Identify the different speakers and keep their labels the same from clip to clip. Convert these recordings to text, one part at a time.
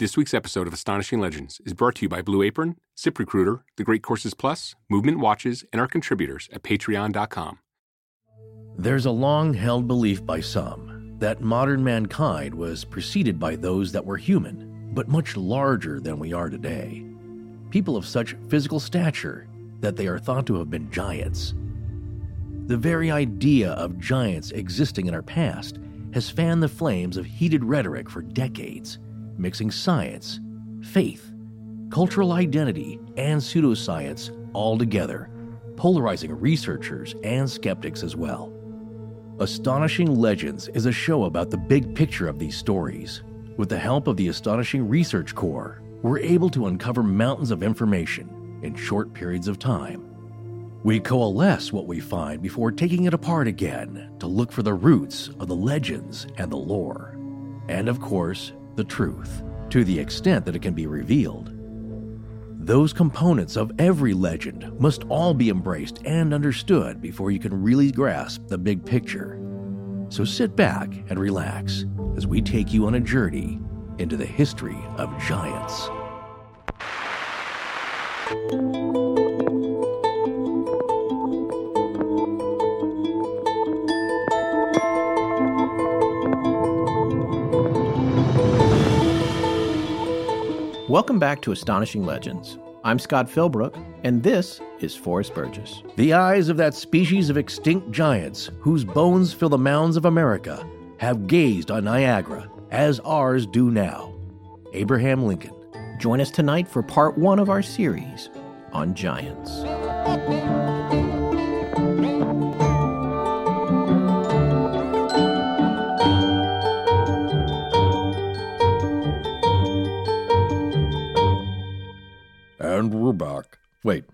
Speaker 1: This week's episode of Astonishing Legends is brought to you by Blue Apron, ZipRecruiter, The Great Courses Plus, Movement Watches, and our contributors at patreon.com.
Speaker 2: There's a long held belief by some that modern mankind was preceded by those that were human, but much larger than we are today. People of such physical stature that they are thought to have been giants. The very idea of giants existing in our past has fanned the flames of heated rhetoric for decades mixing science, faith, cultural identity, and pseudoscience all together, polarizing researchers and skeptics as well. Astonishing Legends is a show about the big picture of these stories. With the help of the Astonishing Research Corps, we're able to uncover mountains of information in short periods of time. We coalesce what we find before taking it apart again to look for the roots of the legends and the lore. And of course, the truth, to the extent that it can be revealed. Those components of every legend must all be embraced and understood before you can really grasp the big picture. So sit back and relax as we take you on a journey into the history of giants.
Speaker 3: Welcome back to Astonishing Legends. I'm Scott Philbrook, and this is Forrest Burgess.
Speaker 2: The eyes of that species of extinct giants, whose bones fill the mounds of America, have gazed on Niagara, as ours do now. Abraham Lincoln.
Speaker 3: Join us tonight for part one of our series on giants.
Speaker 4: And we're back. Wait.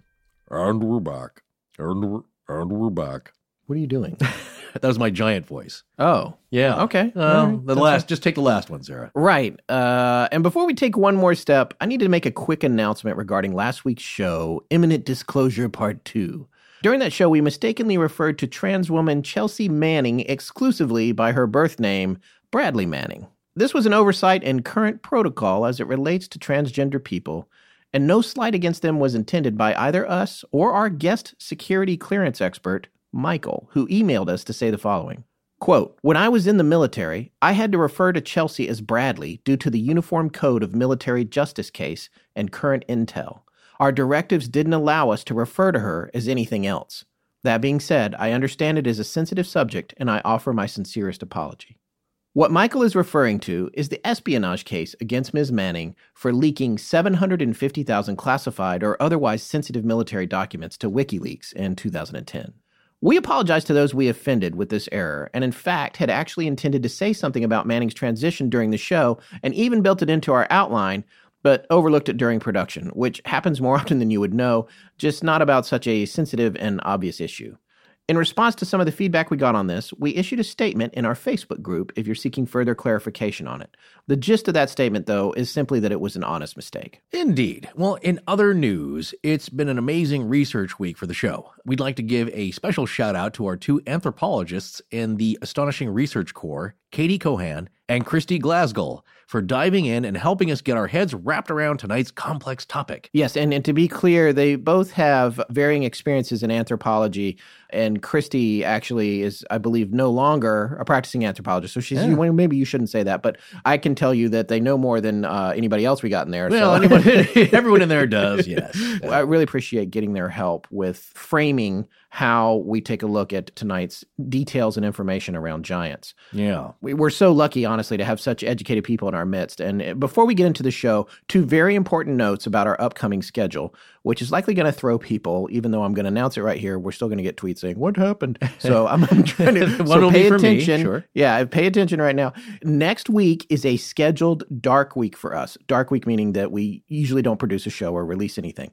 Speaker 4: And we're back. And we're, and we're back.
Speaker 3: What are you doing?
Speaker 2: that was my giant voice.
Speaker 3: Oh,
Speaker 2: Yeah.
Speaker 3: Okay.
Speaker 2: Uh,
Speaker 3: right.
Speaker 2: the
Speaker 3: That's
Speaker 2: last, just take the last one, Sarah.
Speaker 3: Right. Uh, and before we take one more step, I need to make a quick announcement regarding last week's show, Imminent Disclosure Part 2. During that show, we mistakenly referred to trans woman Chelsea Manning exclusively by her birth name, Bradley Manning. This was an oversight in current protocol as it relates to transgender people, and no slight against them was intended by either us or our guest security clearance expert, Michael, who emailed us to say the following. Quote, when I was in the military, I had to refer to Chelsea as Bradley due to the Uniform Code of Military Justice case and current intel. Our directives didn't allow us to refer to her as anything else. That being said, I understand it is a sensitive subject and I offer my sincerest apology. What Michael is referring to is the espionage case against Ms. Manning for leaking 750,000 classified or otherwise sensitive military documents to WikiLeaks in 2010. We apologize to those we offended with this error, and in fact had actually intended to say something about Manning's transition during the show and even built it into our outline, but overlooked it during production, which happens more often than you would know, just not about such a sensitive and obvious issue. In response to some of the feedback we got on this, we issued a statement in our Facebook group if you're seeking further clarification on it. The gist of that statement, though, is simply that it was an honest mistake.
Speaker 2: Indeed. Well, in other news, it's been an amazing research week for the show. We'd like to give a special shout out to our two anthropologists in the Astonishing Research Corps, Katie Cohan and Christy Glasgow, for diving in and helping us get our heads wrapped around tonight's complex topic.
Speaker 3: Yes, and, and to be clear, they both have varying experiences in anthropology. And Christy actually is, I believe, no longer a practicing anthropologist. So she's
Speaker 2: Yeah.
Speaker 3: well, maybe you shouldn't say that, but I can tell you that they know more than uh, anybody else we got in there.
Speaker 2: Well,
Speaker 3: so.
Speaker 2: anyone, everyone in there does, yes.
Speaker 3: I really appreciate getting their help with framing how we take a look at tonight's details and information around giants.
Speaker 2: Yeah.
Speaker 3: We- We're so lucky, honestly, to have such educated people in our midst. And uh, before we get into the show, two very important notes about our upcoming schedule, which is likely going to throw people, even though I'm going to announce it right here. We're still going to get tweets saying, What happened? So I'm, I'm trying to
Speaker 2: One
Speaker 3: so
Speaker 2: will
Speaker 3: pay
Speaker 2: be for me,
Speaker 3: attention.
Speaker 2: sure.
Speaker 3: Yeah, pay attention right now. Next week is a scheduled dark week for us. Dark week meaning that we usually don't produce a show or release anything.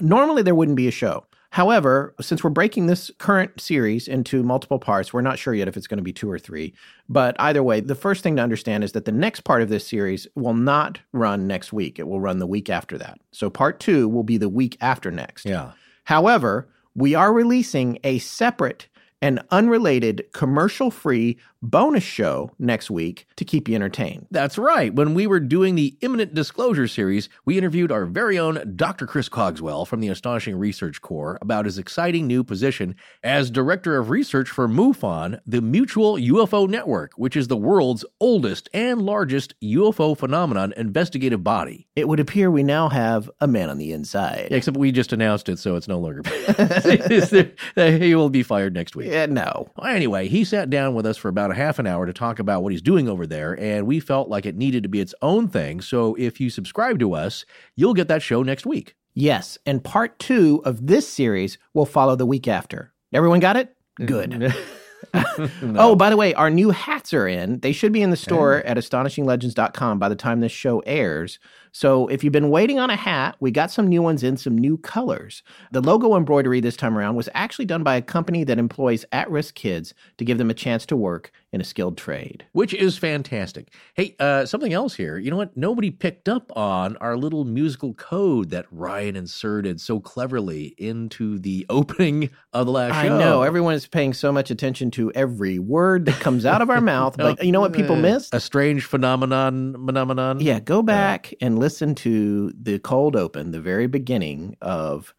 Speaker 3: Normally, there wouldn't be a show. However, since we're breaking this current series into multiple parts, we're not sure yet if it's going to be two or three. But either way, the first thing to understand is that the next part of this series will not run next week. It will run the week after that. So part two will be the week after next.
Speaker 2: Yeah.
Speaker 3: However, we are releasing a separate and unrelated commercial free bonus show next week to keep you entertained.
Speaker 2: That's right. When we were doing the Imminent Disclosure series, we interviewed our very own Dr. Chris Cogswell from the Astonishing Research Corps about his exciting new position as Director of Research for MUFON, the Mutual UFO Network, which is the world's oldest and largest UFO phenomenon investigative body.
Speaker 3: It would appear we now have a man on the inside.
Speaker 2: Except we just announced it, so it's no longer. he will be fired next week.
Speaker 3: Yeah, no.
Speaker 2: Anyway, he sat down with us for about a half an hour to talk about what he's doing over there, and we felt like it needed to be its own thing. So if you subscribe to us, you'll get that show next week.
Speaker 3: Yes, and part two of this series will follow the week after. Everyone got it? Mm-hmm. Good. Oh, by the way, our new hats are in. They should be in the store at astonishinglegends.com by the time this show airs. So if you've been waiting on a hat, we got some new ones in some new colors. The logo embroidery this time around was actually done by a company that employs at risk kids to give them a chance to work in a skilled trade.
Speaker 2: which is fantastic. Hey, uh, something else here. You know what? Nobody picked up on our little musical code that Ryan inserted so cleverly into the opening of the last
Speaker 3: I
Speaker 2: show.
Speaker 3: I know everyone is paying so much attention to every word that comes out of our mouth, but you know what people missed?
Speaker 2: A strange phenomenon. Phenomenon.
Speaker 3: Yeah, go back and listen to the cold open, the very beginning of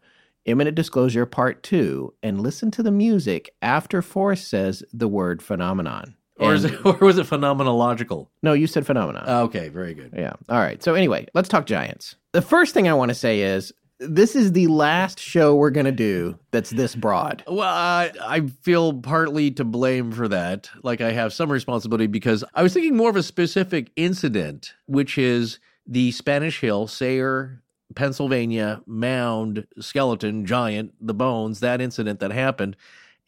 Speaker 3: Imminent Disclosure Part 2, and listen to the music after Forrest says the word phenomenon.
Speaker 2: Or
Speaker 3: And-
Speaker 2: it, or was it phenomenological?
Speaker 3: No, you said phenomenon.
Speaker 2: Oh, okay, very good.
Speaker 3: yeah. All right. So, anyway, let's talk giants. The first thing I want to say is this is the last show we're going to do that's this broad.
Speaker 2: Well, I, I feel partly to blame for that. Like I have some responsibility because I was thinking more of a specific incident, which is the Spanish Hill, Sayre, Pennsylvania mound skeleton giant, the bones, that incident that happened.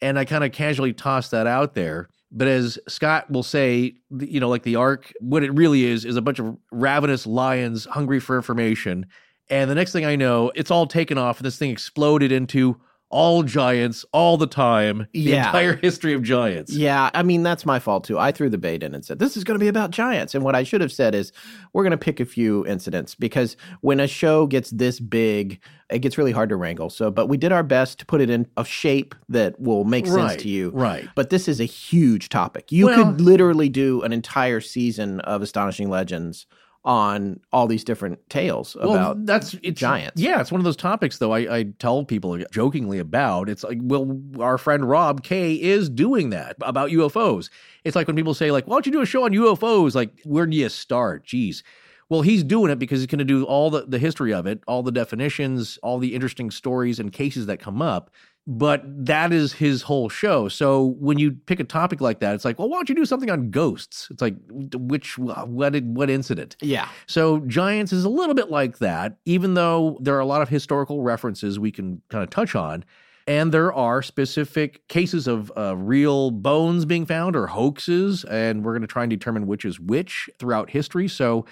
Speaker 2: And I kind of casually tossed that out there. But as Scott will say, you know, like the Ark, what it really is, is a bunch of ravenous lions hungry for information. And the next thing I know, it's all taken off, and this thing exploded into all giants all the time. The
Speaker 3: Yeah.
Speaker 2: entire history of giants.
Speaker 3: Yeah, I mean that's my fault too. I threw the bait in and said this is going to be about giants, and what I should have said is we're going to pick a few incidents because when a show gets this big, it gets really hard to wrangle. So, but we did our best to put it in a shape that will make sense
Speaker 2: Right,
Speaker 3: to you.
Speaker 2: right.
Speaker 3: But this is a huge topic. You
Speaker 2: Well-
Speaker 3: could literally do an entire season of Astonishing Legends on all these different tales
Speaker 2: Well,
Speaker 3: about
Speaker 2: that's it's,
Speaker 3: giants.
Speaker 2: Yeah, it's one of those topics though. I, I tell people jokingly about. It's like, well, our friend Rob K is doing that about UFOs. It's like when people say, like, why don't you do a show on UFOs? Like, where do you start? Jeez. Well, he's doing it because he's going to do all the, the history of it, all the definitions, all the interesting stories and cases that come up. But that is his whole show. So when you pick a topic like that, it's like, well, why don't you do something on ghosts? It's like, which, what, what incident?
Speaker 3: yeah.
Speaker 2: So Giants is a little bit like that, even though there are a lot of historical references we can kind of touch on. And there are specific cases of uh, real bones being found or hoaxes, and we're going to try and determine which is which throughout history. So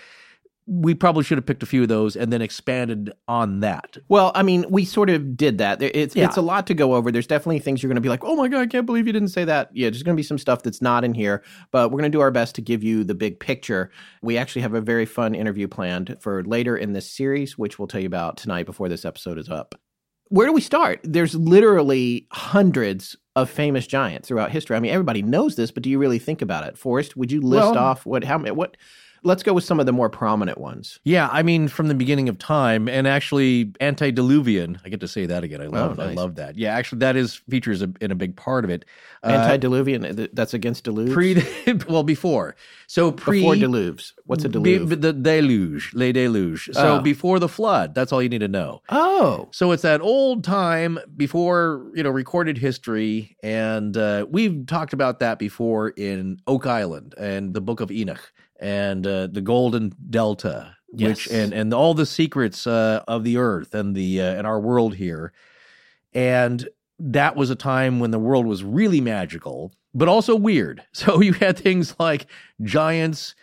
Speaker 2: we probably should have picked a few of those and then expanded on that.
Speaker 3: Well, I mean, we sort of did that. It's
Speaker 2: Yeah.
Speaker 3: it's a lot to go over. There's definitely things you're going to be like, "Oh my god, I can't believe you didn't say that." Yeah, there's going to be some stuff that's not in here, but we're going to do our best to give you the big picture. We actually have a very fun interview planned for later in this series, which we'll tell you about tonight before this episode is up. Where do we start? There's literally hundreds of famous giants throughout history. I mean, everybody knows this, but do you really think about it? Forrest, would you list
Speaker 2: Well-
Speaker 3: off what how many what Let's go with some of the more prominent ones.
Speaker 2: Yeah, I mean, from the beginning of time, and actually, antediluvian. I get to say that again. I love, I
Speaker 3: nice.
Speaker 2: love that. Yeah, actually, that is features a, in a big part of it. Uh,
Speaker 3: Antediluvian, th- that's against deluge.
Speaker 2: pre, well, before. So pre
Speaker 3: Before deluge. What's a deluge?
Speaker 2: be- the deluge, le deluge. So
Speaker 3: Oh.
Speaker 2: before the flood, that's all you need to know.
Speaker 3: oh,
Speaker 2: So it's that old time before you know recorded history, and uh, we've talked about that before in Oak Island and the Book of Enoch and uh, the Golden Delta, which
Speaker 3: Yes.
Speaker 2: and and all the secrets uh, of the Earth and the uh, and our world here, and that was a time when the world was really magical, but also weird. So you had things like giants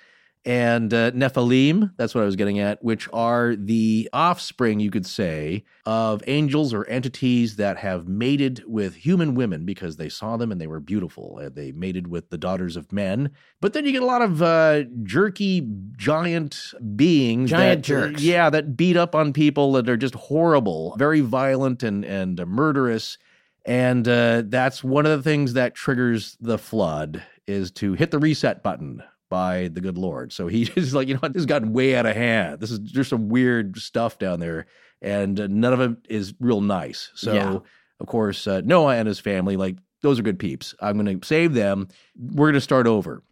Speaker 2: and uh, Nephilim, that's what I was getting at, which are the offspring, you could say, of angels or entities that have mated with human women because they saw them and they were beautiful. and They mated with the daughters of men. But then you get a lot of uh, jerky giant beings.
Speaker 3: Giant
Speaker 2: that, uh,
Speaker 3: jerks.
Speaker 2: yeah, that beat up on people that are just horrible, very violent and, and uh, murderous. And uh, that's one of the things that triggers the flood is to hit the reset button by the good Lord. So he is like, you know what, this has gotten way out of hand. This is just some weird stuff down there, and uh, none of it is real nice. So,
Speaker 3: Yeah.
Speaker 2: of course, uh, Noah and his family, like, those are good peeps. I'm going to save them. We're going to start over.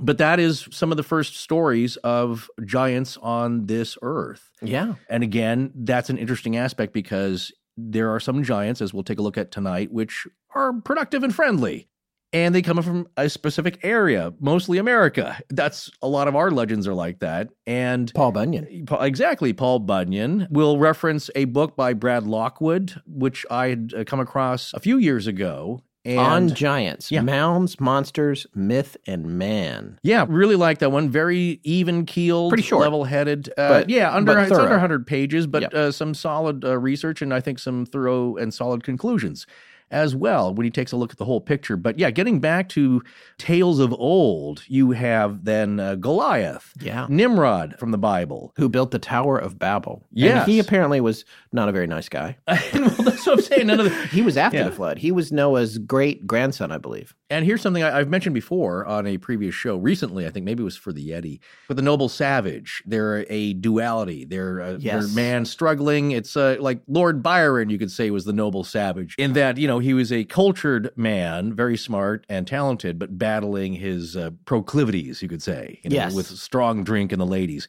Speaker 2: But that is some of the first stories of giants on this earth.
Speaker 3: Yeah.
Speaker 2: And again, that's an interesting aspect because there are some giants, as we'll take a look at tonight, which are productive and friendly. And they come from a specific area, mostly America. That's a lot of our legends are like that. And
Speaker 3: Paul Bunyan.
Speaker 2: Exactly, Paul Bunyan will reference a book by Brad Lockwood, which I had uh, come across a few years ago. And
Speaker 3: on giants,
Speaker 2: Yeah.
Speaker 3: mounds, monsters, myth, and man.
Speaker 2: Yeah, really like that one. Very even keeled,
Speaker 3: Pretty short.
Speaker 2: level headed. Uh,
Speaker 3: But-
Speaker 2: yeah, under
Speaker 3: but
Speaker 2: it's under
Speaker 3: thorough.
Speaker 2: 100 pages, but
Speaker 3: Yep.
Speaker 2: uh, some solid uh, research and I think some thorough and solid conclusions as well when he takes a look at the whole picture. But yeah, getting back to tales of old, you have then uh, Goliath,
Speaker 3: Yeah.
Speaker 2: Nimrod from the Bible.
Speaker 3: Who built the Tower of Babel?
Speaker 2: Yes.
Speaker 3: And he apparently was not a very nice guy.
Speaker 2: well, that's what I'm saying. None of the,
Speaker 3: He was after
Speaker 2: Yeah.
Speaker 3: the flood. He was Noah's great grandson, I believe.
Speaker 2: And here's something I, I've mentioned before on a previous show recently. I think maybe it was for the Yeti. But the noble savage, they're a duality. They're a
Speaker 3: Yes.
Speaker 2: they're man struggling. It's uh, like Lord Byron, you could say, was the noble savage in that you know he was a cultured man, very smart and talented, but battling his uh, proclivities, you could say, you know,
Speaker 3: Yes.
Speaker 2: with strong drink and the ladies.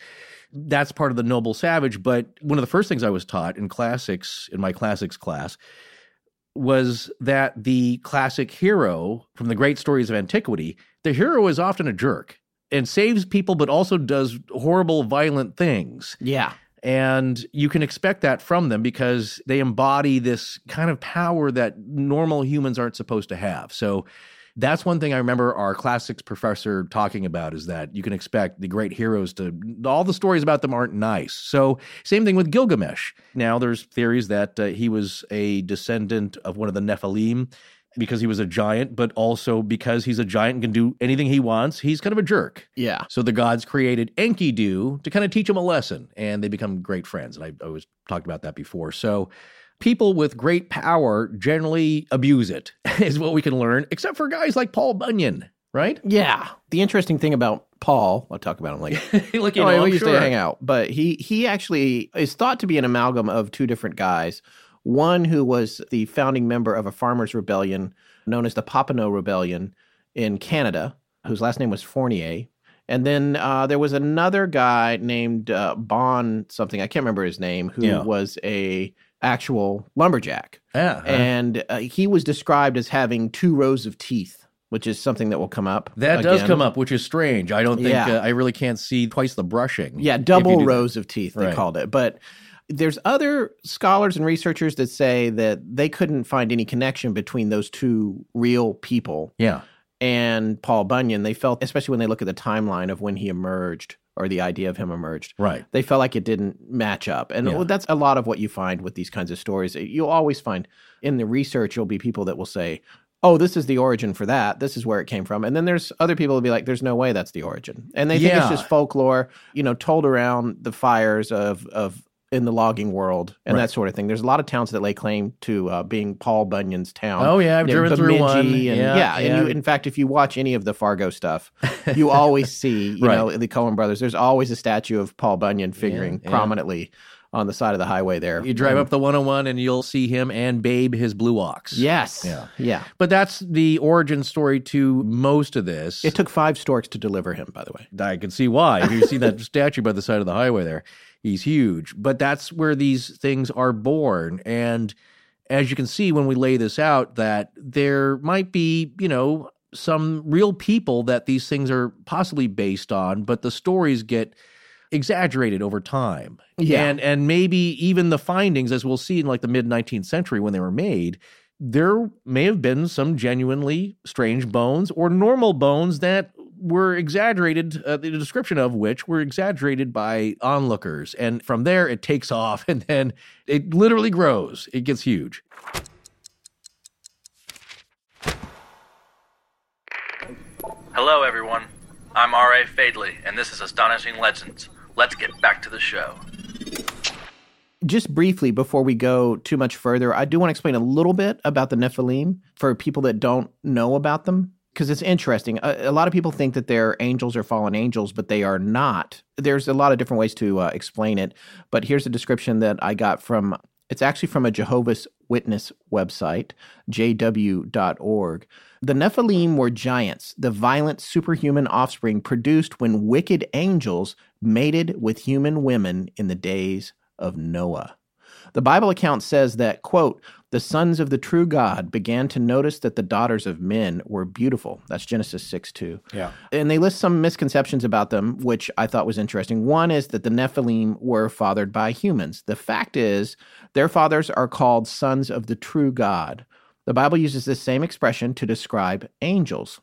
Speaker 2: That's part of the noble savage. But one of the first things I was taught in classics, in my classics class, was that the classic hero from the great stories of antiquity, the hero is often a jerk and saves people, but also does horrible, violent things.
Speaker 3: Yeah.
Speaker 2: And you can expect that from them because they embody this kind of power that normal humans aren't supposed to have. So that's one thing I remember our classics professor talking about is that you can expect the great heroes to, all the stories about them aren't nice. So, same thing with Gilgamesh. Now, there's theories that uh, he was a descendant of one of the Nephilim because he was a giant, but also because he's a giant and can do anything he wants. He's kind of a jerk.
Speaker 3: Yeah.
Speaker 2: So the gods created Enkidu to kind of teach him a lesson, and they become great friends. And I I always talked about that before. So people with great power generally abuse it, is what we can learn, except for guys like Paul Bunyan, right?
Speaker 3: Yeah. The interesting thing about Paul, I'll talk about him later.
Speaker 2: like, you
Speaker 3: Oh,
Speaker 2: know,
Speaker 3: we used
Speaker 2: sure.
Speaker 3: to hang out, but he he actually is thought to be an amalgam of two different guys. One who was the founding member of a farmers' rebellion known as the Papineau Rebellion in Canada, whose last name was Fournier. And then uh, there was another guy named uh, Bon something I can't remember his name, who
Speaker 2: Yeah.
Speaker 3: was a actual lumberjack,
Speaker 2: Yeah. uh,
Speaker 3: and uh, he was described as having two rows of teeth, which is something that will come up.
Speaker 2: that does come up, which is strange. I don't think
Speaker 3: Yeah.
Speaker 2: uh, I really can't see twice the brushing.
Speaker 3: Yeah, double
Speaker 2: do that.
Speaker 3: rows of teeth, they
Speaker 2: Right.
Speaker 3: called it. But there's other scholars and researchers that say that they couldn't find any connection between those two real people
Speaker 2: Yeah.
Speaker 3: and Paul Bunyan. They felt, especially when they look at the timeline of when he emerged or the idea of him emerged,
Speaker 2: Right.
Speaker 3: they felt like it didn't match up. And
Speaker 2: Yeah.
Speaker 3: that's a lot of what you find with these kinds of stories. You'll always find in the research, you'll be people that will say, Oh, this is the origin for that. This is where it came from. And then there's other people will be like, there's no way that's the origin. And they think
Speaker 2: Yeah.
Speaker 3: it's just folklore, you know, told around the fires of, of in the logging world and
Speaker 2: Right.
Speaker 3: that sort of thing. There's a lot of towns that lay claim to uh, being Paul Bunyan's town.
Speaker 2: Oh, yeah, I've
Speaker 3: Yeah,
Speaker 2: driven through one.
Speaker 3: And,
Speaker 2: Yeah,
Speaker 3: yeah, and you, in fact, if you watch any of the Fargo stuff, you always see, you
Speaker 2: Right.
Speaker 3: know, the Coen brothers. There's always a statue of Paul Bunyan figuring
Speaker 2: yeah.
Speaker 3: prominently on the side of the highway there.
Speaker 2: You drive
Speaker 3: And-
Speaker 2: up the 101 and you'll see him and Babe, his blue ox.
Speaker 3: Yes.
Speaker 2: Yeah.
Speaker 3: Yeah.
Speaker 2: But that's the origin story to most of this.
Speaker 3: It took five storks to deliver him, by the way.
Speaker 2: I can see why. If you see that statue by the side of the highway there, he's huge. But that's where these things are born. And as you can see when we lay this out, that there might be, you know, some real people that these things are possibly based on, but the stories get exaggerated over time.
Speaker 3: Yeah.
Speaker 2: And and maybe even the findings, as we'll see in like the mid 19th century when they were made, there may have been some genuinely strange bones or normal bones that were exaggerated, uh, the description of which were exaggerated by onlookers. And from there, it takes off and then it literally grows. It gets huge.
Speaker 5: Hello, everyone. I'm R.A. Fadley, and this is Astonishing Legends. Let's get back to the show.
Speaker 3: Just briefly, before we go too much further, I do want to explain a little bit about the Nephilim for people that don't know about them because it's interesting. A, a, lot of people think that they're angels or fallen angels, but they are not. There's a lot of different ways to uh, explain it, but here's a description that I got from it's actually from a Jehovah's Witness website, jw.org. The Nephilim were giants, the violent superhuman offspring produced when wicked angels mated with human women in the days of Noah. The Bible account says that, quote, the sons of the true God began to notice that the daughters of men were beautiful. That's Genesis 6 2.
Speaker 2: Yeah.
Speaker 3: And they list some misconceptions about them, which I thought was interesting. One is that the Nephilim were fathered by humans. The fact is, their fathers are called sons of the true God. The Bible uses this same expression to describe angels.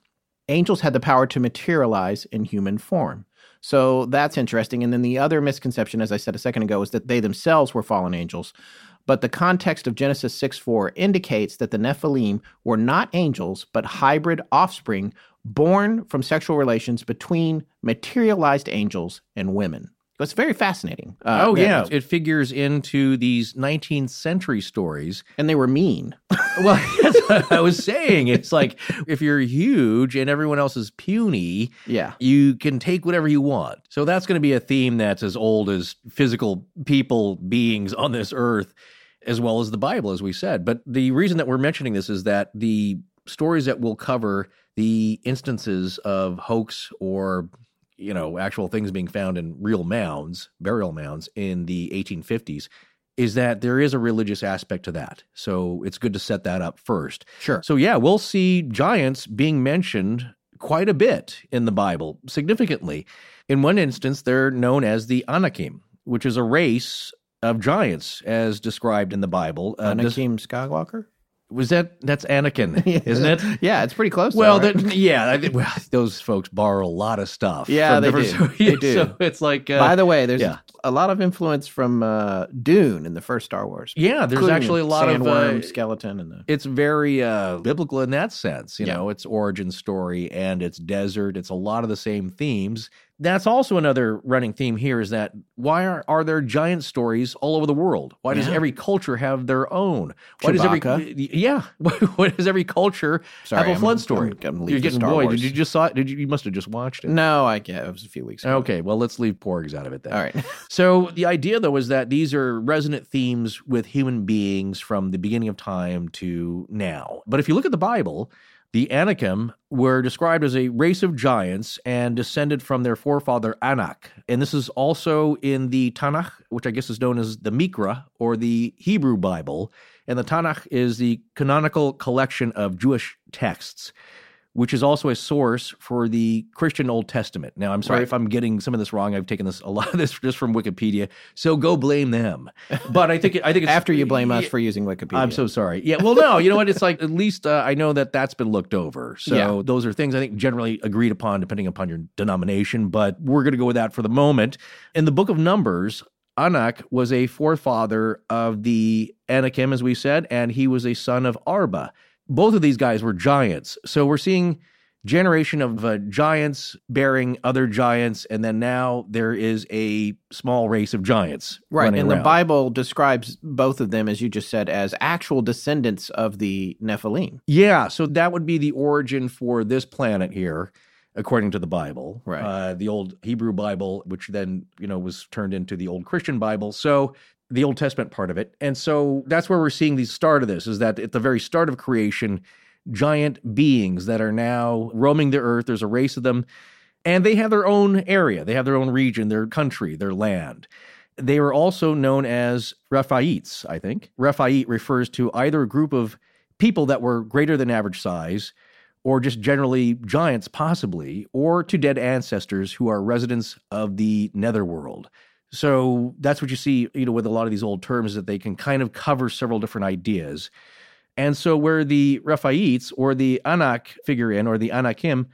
Speaker 3: Angels had the power to materialize in human form. So that's interesting. And then the other misconception, as I said a second ago, is that they themselves were fallen angels. But the context of Genesis 6 4 indicates that the Nephilim were not angels, but hybrid offspring born from sexual relations between materialized angels and women. It's very fascinating.
Speaker 2: Uh, oh, yeah. It figures into these 19th century stories.
Speaker 3: And they were mean.
Speaker 2: well, that's what I was saying. It's like if you're huge and everyone else is puny,
Speaker 3: yeah.
Speaker 2: you can take whatever you want. So that's going to be a theme that's as old as physical people, beings on this earth, as well as the Bible, as we said. But the reason that we're mentioning this is that the stories that we'll cover, the instances of hoax or you know, actual things being found in real mounds, burial mounds in the 1850s, is that there is a religious aspect to that. So it's good to set that up first.
Speaker 3: Sure.
Speaker 2: So, yeah, we'll see giants being mentioned quite a bit in the Bible, significantly. In one instance, they're known as the Anakim, which is a race of giants as described in the Bible.
Speaker 3: Uh, Anakim Skywalker?
Speaker 2: Was that that's Anakin, isn't it?
Speaker 3: yeah, it's pretty close.
Speaker 2: Well,
Speaker 3: though, right?
Speaker 2: yeah, I, well, those folks borrow a lot of stuff.
Speaker 3: Yeah, they do. So, they do.
Speaker 2: So it's like. Uh,
Speaker 3: By the way, there's yeah. a lot of influence from uh, Dune in the first Star Wars.
Speaker 2: Yeah, there's actually a lot
Speaker 3: of
Speaker 2: uh,
Speaker 3: skeleton and the.
Speaker 2: It's very uh, biblical in that sense. You yeah. know, it's origin story and it's desert. It's a lot of the same themes that's also another running theme here is that why are, are there giant stories all over the world? Why does yeah. every culture have their own? Why
Speaker 3: Chewbacca.
Speaker 2: does every yeah? Why does every culture
Speaker 3: Sorry,
Speaker 2: have a
Speaker 3: I'm,
Speaker 2: flood story?
Speaker 3: I'm, I'm
Speaker 2: You're getting boy. Did you just saw it? Did you? You must have just watched it.
Speaker 3: No, I yeah, it was a few weeks ago.
Speaker 2: Okay, well let's leave porgs out of it then.
Speaker 3: All right.
Speaker 2: so the idea though is that these are resonant themes with human beings from the beginning of time to now. But if you look at the Bible, the Anakim were described as a race of giants and descended from their forefather Anak. And this is also in the Tanakh, which I guess is known as the Mikra or the Hebrew Bible. And the Tanakh is the canonical collection of Jewish texts which is also a source for the Christian Old Testament. Now, I'm sorry right. if I'm getting some of this wrong. I've taken this a lot of this just from Wikipedia, so go blame them. But I think I think
Speaker 3: after you blame us for using Wikipedia.
Speaker 2: I'm so sorry. Yeah, well, no, you know what? It's like at least uh, I know that that's been looked over. So yeah. those are things I think generally agreed upon, depending upon your denomination. But we're going to go with that for the moment. In the Book of Numbers, Anak was a forefather of the Anakim, as we said, and he was a son of Arba both of these guys were giants. So we're seeing generation of uh, giants bearing other giants and then now there is a small race of giants
Speaker 3: right and
Speaker 2: around.
Speaker 3: the bible describes both of them as you just said as actual descendants of the nephilim
Speaker 2: yeah so that would be the origin for this planet here according to the bible
Speaker 3: right
Speaker 2: uh, the old hebrew bible which then you know was turned into the old christian bible so the Old Testament part of it. And so that's where we're seeing the start of this is that at the very start of creation, giant beings that are now roaming the earth, there's a race of them, and they have their own area, they have their own region, their country, their land. They were also known as Rephaites, I think. Rephait refers to either a group of people that were greater than average size, or just generally giants, possibly, or to dead ancestors who are residents of the netherworld. So that's what you see, you know, with a lot of these old terms that they can kind of cover several different ideas. And so where the Rephaites or the Anak figure in, or the Anakim,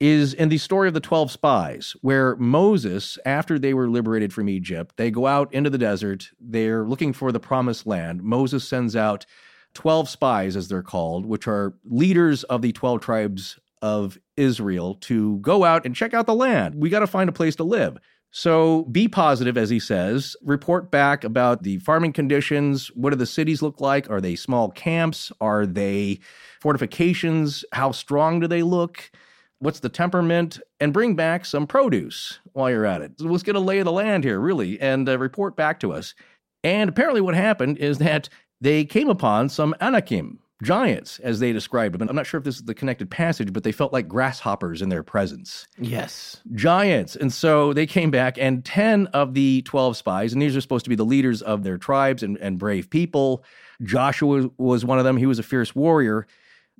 Speaker 2: is in the story of the 12 spies, where Moses, after they were liberated from Egypt, they go out into the desert. They're looking for the promised land. Moses sends out 12 spies, as they're called, which are leaders of the 12 tribes of Israel, to go out and check out the land. We got to find a place to live. So be positive, as he says. Report back about the farming conditions. What do the cities look like? Are they small camps? Are they fortifications? How strong do they look? What's the temperament? And bring back some produce while you're at it. So let's get a lay of the land here, really, and uh, report back to us. And apparently, what happened is that they came upon some Anakim, giants, as they described them. And I'm not sure if this is the connected passage, but they felt like grasshoppers in their presence.
Speaker 3: Yes.
Speaker 2: Giants. And so they came back, and 10 of the 12 spies, and these are supposed to be the leaders of their tribes and, and brave people. Joshua was one of them. He was a fierce warrior.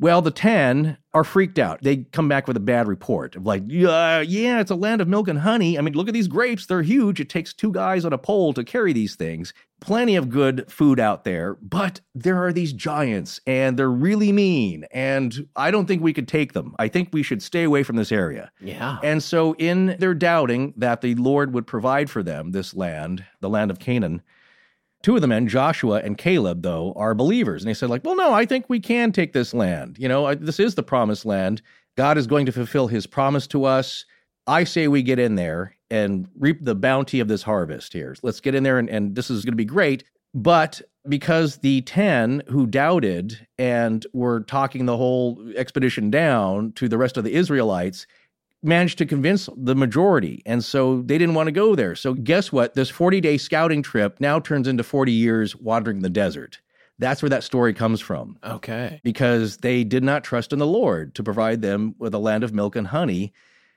Speaker 2: Well, the 10 are freaked out. They come back with a bad report of like, yeah, yeah, it's a land of milk and honey. I mean, look at these grapes. They're huge. It takes two guys on a pole to carry these things. Plenty of good food out there, but there are these giants and they're really mean. And I don't think we could take them. I think we should stay away from this area.
Speaker 3: Yeah.
Speaker 2: And so, in their doubting that the Lord would provide for them this land, the land of Canaan, two of the men, Joshua and Caleb, though, are believers. And they said, like, well, no, I think we can take this land. You know, this is the promised land. God is going to fulfill his promise to us. I say we get in there and reap the bounty of this harvest here. Let's get in there, and, and this is going to be great. But because the 10 who doubted and were talking the whole expedition down to the rest of the Israelites, managed to convince the majority. And so they didn't want to go there. So guess what? This 40 day scouting trip now turns into 40 years wandering the desert. That's where that story comes from.
Speaker 3: Okay.
Speaker 2: Because they did not trust in the Lord to provide them with a land of milk and honey,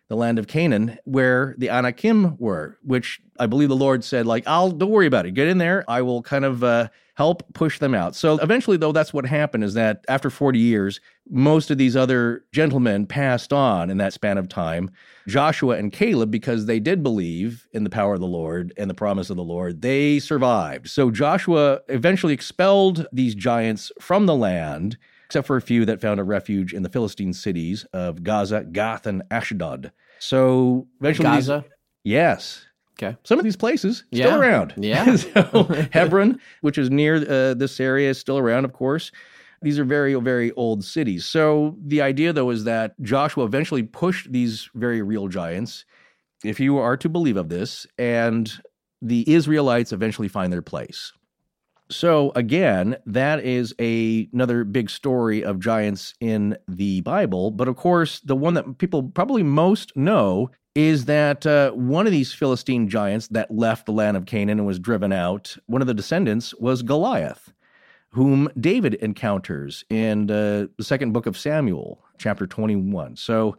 Speaker 2: the land of Canaan, where the Anakim were, which I believe the Lord said, like, I'll don't worry about it. Get in there. I will kind of uh, help push them out. So eventually, though, that's what happened is that after 40 years, most of these other gentlemen passed on in that span of time. Joshua and Caleb, because they did believe in the power of the Lord and the promise of the Lord, they survived. So Joshua eventually expelled these giants from the land, except for a few that found a refuge in the Philistine cities of Gaza, Gath, and Ashdod. So eventually, these-
Speaker 3: Gaza.
Speaker 2: yes,
Speaker 3: Okay.
Speaker 2: some of these places
Speaker 3: Yeah.
Speaker 2: still around.
Speaker 3: Yeah.
Speaker 2: so Hebron, which is near uh, this area, is still around, of course. These are very, very old cities. So the idea, though, is that Joshua eventually pushed these very real giants, if you are to believe of this, and the Israelites eventually find their place. So again, that is a, another big story of giants in the Bible. But of course, the one that people probably most know is that uh, one of these Philistine giants that left the land of Canaan and was driven out, one of the descendants was Goliath, whom David encounters in uh, the second book of Samuel, chapter 21. So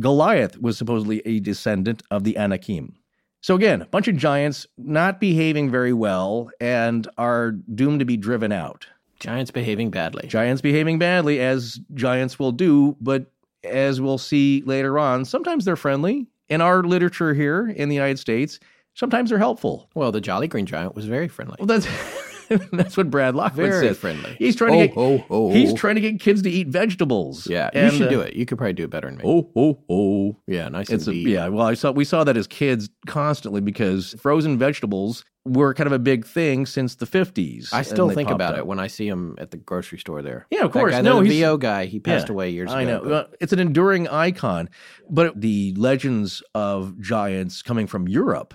Speaker 2: Goliath was supposedly a descendant of the Anakim. So again, a bunch of giants not behaving very well and are doomed to be driven out.
Speaker 3: Giants behaving badly.
Speaker 2: Giants behaving badly, as giants will do, but as we'll see later on, sometimes they're friendly. In our literature here in the United States, sometimes they're helpful.
Speaker 3: well, the Jolly Green Giant was very friendly.
Speaker 2: Well, that's that's what Brad Lockwood
Speaker 3: Very
Speaker 2: says.
Speaker 3: friendly.
Speaker 2: He's trying to get
Speaker 3: oh, oh.
Speaker 2: he's trying to get kids to eat vegetables.
Speaker 3: Yeah,
Speaker 2: And,
Speaker 3: you should
Speaker 2: uh,
Speaker 3: do it. You could probably do it better than me.
Speaker 2: Oh, oh, oh.
Speaker 3: yeah, nice
Speaker 2: It's
Speaker 3: and
Speaker 2: a,
Speaker 3: deep.
Speaker 2: yeah. Well, I saw we saw that as kids constantly because frozen vegetables were kind of a big thing since the fifties.
Speaker 3: I still think about it when I see him at the grocery store there.
Speaker 2: Yeah, of
Speaker 3: That
Speaker 2: course.
Speaker 3: guy,
Speaker 2: No,
Speaker 3: the
Speaker 2: he's-
Speaker 3: VO guy, he passed
Speaker 2: Yeah,
Speaker 3: away years ago.
Speaker 2: I know.
Speaker 3: but-
Speaker 2: Well, it's an enduring icon, but the legends of giants coming from Europe,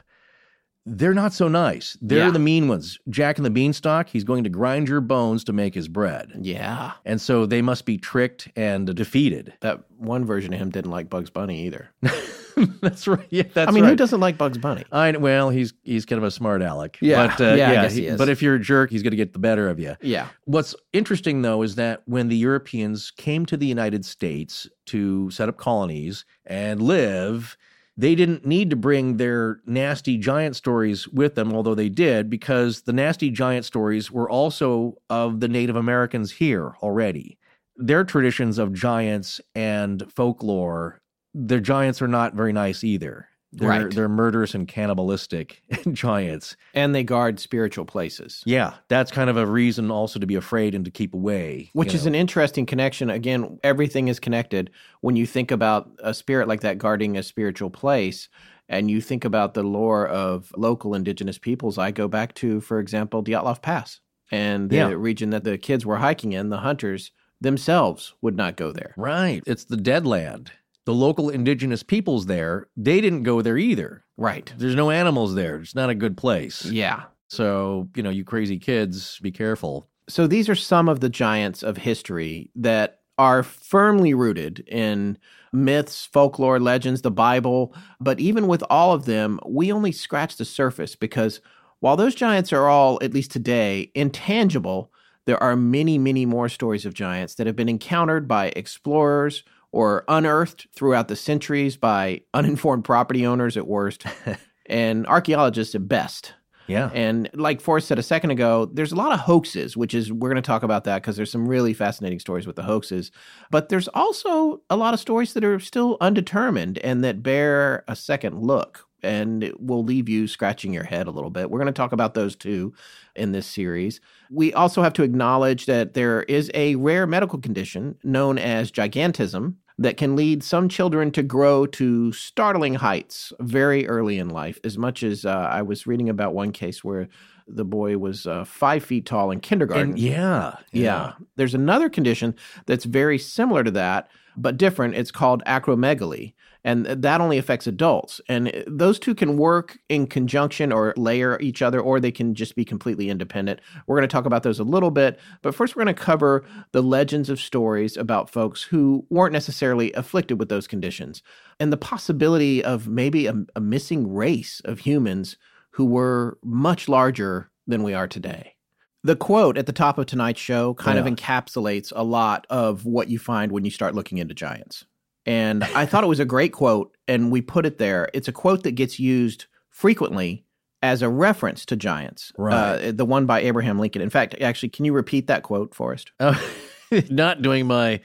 Speaker 2: they're not so nice. They're
Speaker 3: Yeah.
Speaker 2: the mean ones. Jack and the Beanstalk, he's going to grind your bones to make his bread.
Speaker 3: yeah,
Speaker 2: And so they must be tricked and defeated.
Speaker 3: that one version of him didn't like Bugs Bunny either.
Speaker 2: that's right. Yeah, that's right.
Speaker 3: I mean,
Speaker 2: right.
Speaker 3: who doesn't like Bugs Bunny?
Speaker 2: I well, he's he's kind of a smart aleck.
Speaker 3: Yeah.
Speaker 2: but, uh,
Speaker 3: Yeah, guess he
Speaker 2: he-
Speaker 3: is.
Speaker 2: But if you're a jerk, he's going to get the better of you.
Speaker 3: Yeah,
Speaker 2: What's interesting, though, is that when the Europeans came to the United States to set up colonies and live, they didn't need to bring their nasty giant stories with them, although they did, because the nasty giant stories were also of the Native Americans here already. Their traditions of giants and folklore, their giants are not very nice either. They're,
Speaker 3: Right.
Speaker 2: they're murderous and cannibalistic giants.
Speaker 3: and they guard spiritual places.
Speaker 2: Yeah, that's kind of a reason also to be afraid and to keep away.
Speaker 3: Which is
Speaker 2: know.
Speaker 3: an interesting connection. Again, everything is connected. When you think about a spirit like that guarding a spiritual place, and you think about the lore of local indigenous peoples, I go back to, for example, Dyatlov Pass and the
Speaker 2: Yeah.
Speaker 3: region that the kids were hiking in. The hunters themselves would not go there.
Speaker 2: right. It's the dead land. The local indigenous peoples there, they didn't go there either.
Speaker 3: Right.
Speaker 2: There's no animals there. It's not a good place.
Speaker 3: Yeah.
Speaker 2: So, you know, you crazy kids, be careful.
Speaker 3: So these are some of the giants of history that are firmly rooted in myths, folklore, legends, the Bible. But even with all of them, we only scratch the surface because while those giants are all, at least today, intangible, there are many, many more stories of giants that have been encountered by explorers or unearthed throughout the centuries by uninformed property owners at worst and archaeologists at best.
Speaker 2: Yeah.
Speaker 3: And like Forrest said a second ago, there's a lot of hoaxes, which is, we're going to talk about that because there's some really fascinating stories with the hoaxes. But there's also a lot of stories that are still undetermined and that bear a second look and will leave you scratching your head a little bit. We're going to talk about those too in this series. We also have to acknowledge that there is a rare medical condition known as gigantism that can lead some children to grow to startling heights very early in life. As much as uh, I was reading about one case where the boy was uh, five feet tall in kindergarten.
Speaker 2: And yeah,
Speaker 3: yeah. There's another condition that's very similar to that, but different. It's called acromegaly and that only affects adults. And eh, those two can work in conjunction or layer each other, or they can just be completely independent. We're going to talk about those a little bit, but first we're going to cover the legends of stories about folks who weren't necessarily afflicted with those conditions and the possibility of maybe a, a missing race of humans who were much larger than we are today. The quote at the top of tonight's show kind
Speaker 2: Yeah.
Speaker 3: of encapsulates a lot of what you find when you start looking into giants. And I thought it was a great quote, and we put it there. It's a quote that gets used frequently as a reference to giants.
Speaker 2: Right.
Speaker 3: Uh, the one by Abraham Lincoln. In fact, actually, can you repeat that quote, Forrest?
Speaker 2: Oh, not doing my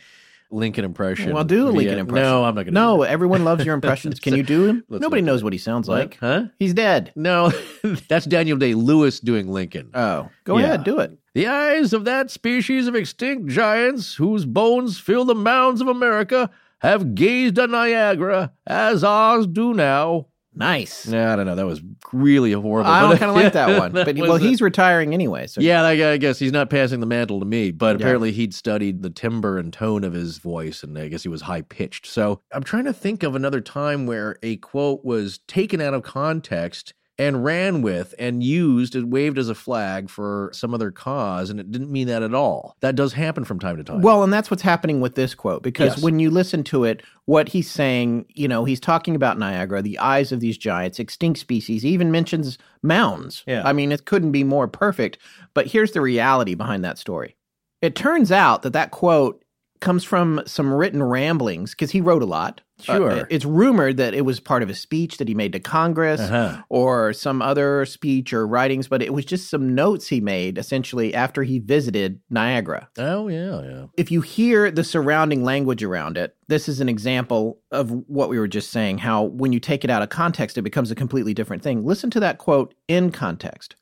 Speaker 2: Lincoln impression.
Speaker 3: Well, do a Lincoln
Speaker 2: Yeah.
Speaker 3: impression.
Speaker 2: No, I'm not going to.
Speaker 3: No, everyone loves your impressions. Can you do him? Nobody knows what he sounds
Speaker 2: What?
Speaker 3: like.
Speaker 2: Huh?
Speaker 3: He's dead.
Speaker 2: No, that's Daniel Day Lewis doing Lincoln.
Speaker 3: Oh, go
Speaker 2: Yeah.
Speaker 3: ahead, do it.
Speaker 2: The eyes of that species of extinct giants whose bones fill the mounds of America have gazed on Niagara as ours do now.
Speaker 3: Nice.
Speaker 2: Yeah, I don't know. That was really horrible.
Speaker 3: I kind of like that one. But well,
Speaker 2: a-
Speaker 3: he's retiring anyway. So
Speaker 2: Yeah, I I guess he's not passing the mantle to me, but
Speaker 3: Yeah.
Speaker 2: apparently he'd studied the timbre and tone of his voice, and I guess he was high pitched. So I'm trying to think of another time where a quote was taken out of context and ran with and used and waved as a flag for some other cause, and it didn't mean that at all. That does happen from time to time.
Speaker 3: Well, and that's what's happening with this quote because
Speaker 2: Yes.
Speaker 3: when you listen to it, what he's saying, you know, he's talking about Niagara, the eyes of these giants, extinct species, he even mentions mounds.
Speaker 2: Yeah.
Speaker 3: I mean, it couldn't be more perfect. But here's the reality behind that story. It turns out that that quote comes from some written ramblings because he wrote a lot.
Speaker 2: Sure.
Speaker 3: Uh, it's rumored that it was part of a speech that he made to Congress
Speaker 2: Uh-huh.
Speaker 3: or some other speech or writings, but it was just some notes he made essentially after he visited Niagara
Speaker 2: oh yeah, yeah.
Speaker 3: if you hear the surrounding language around it, this is an example of what we were just saying how when you take it out of context, it becomes a completely different thing. Listen to that quote in context.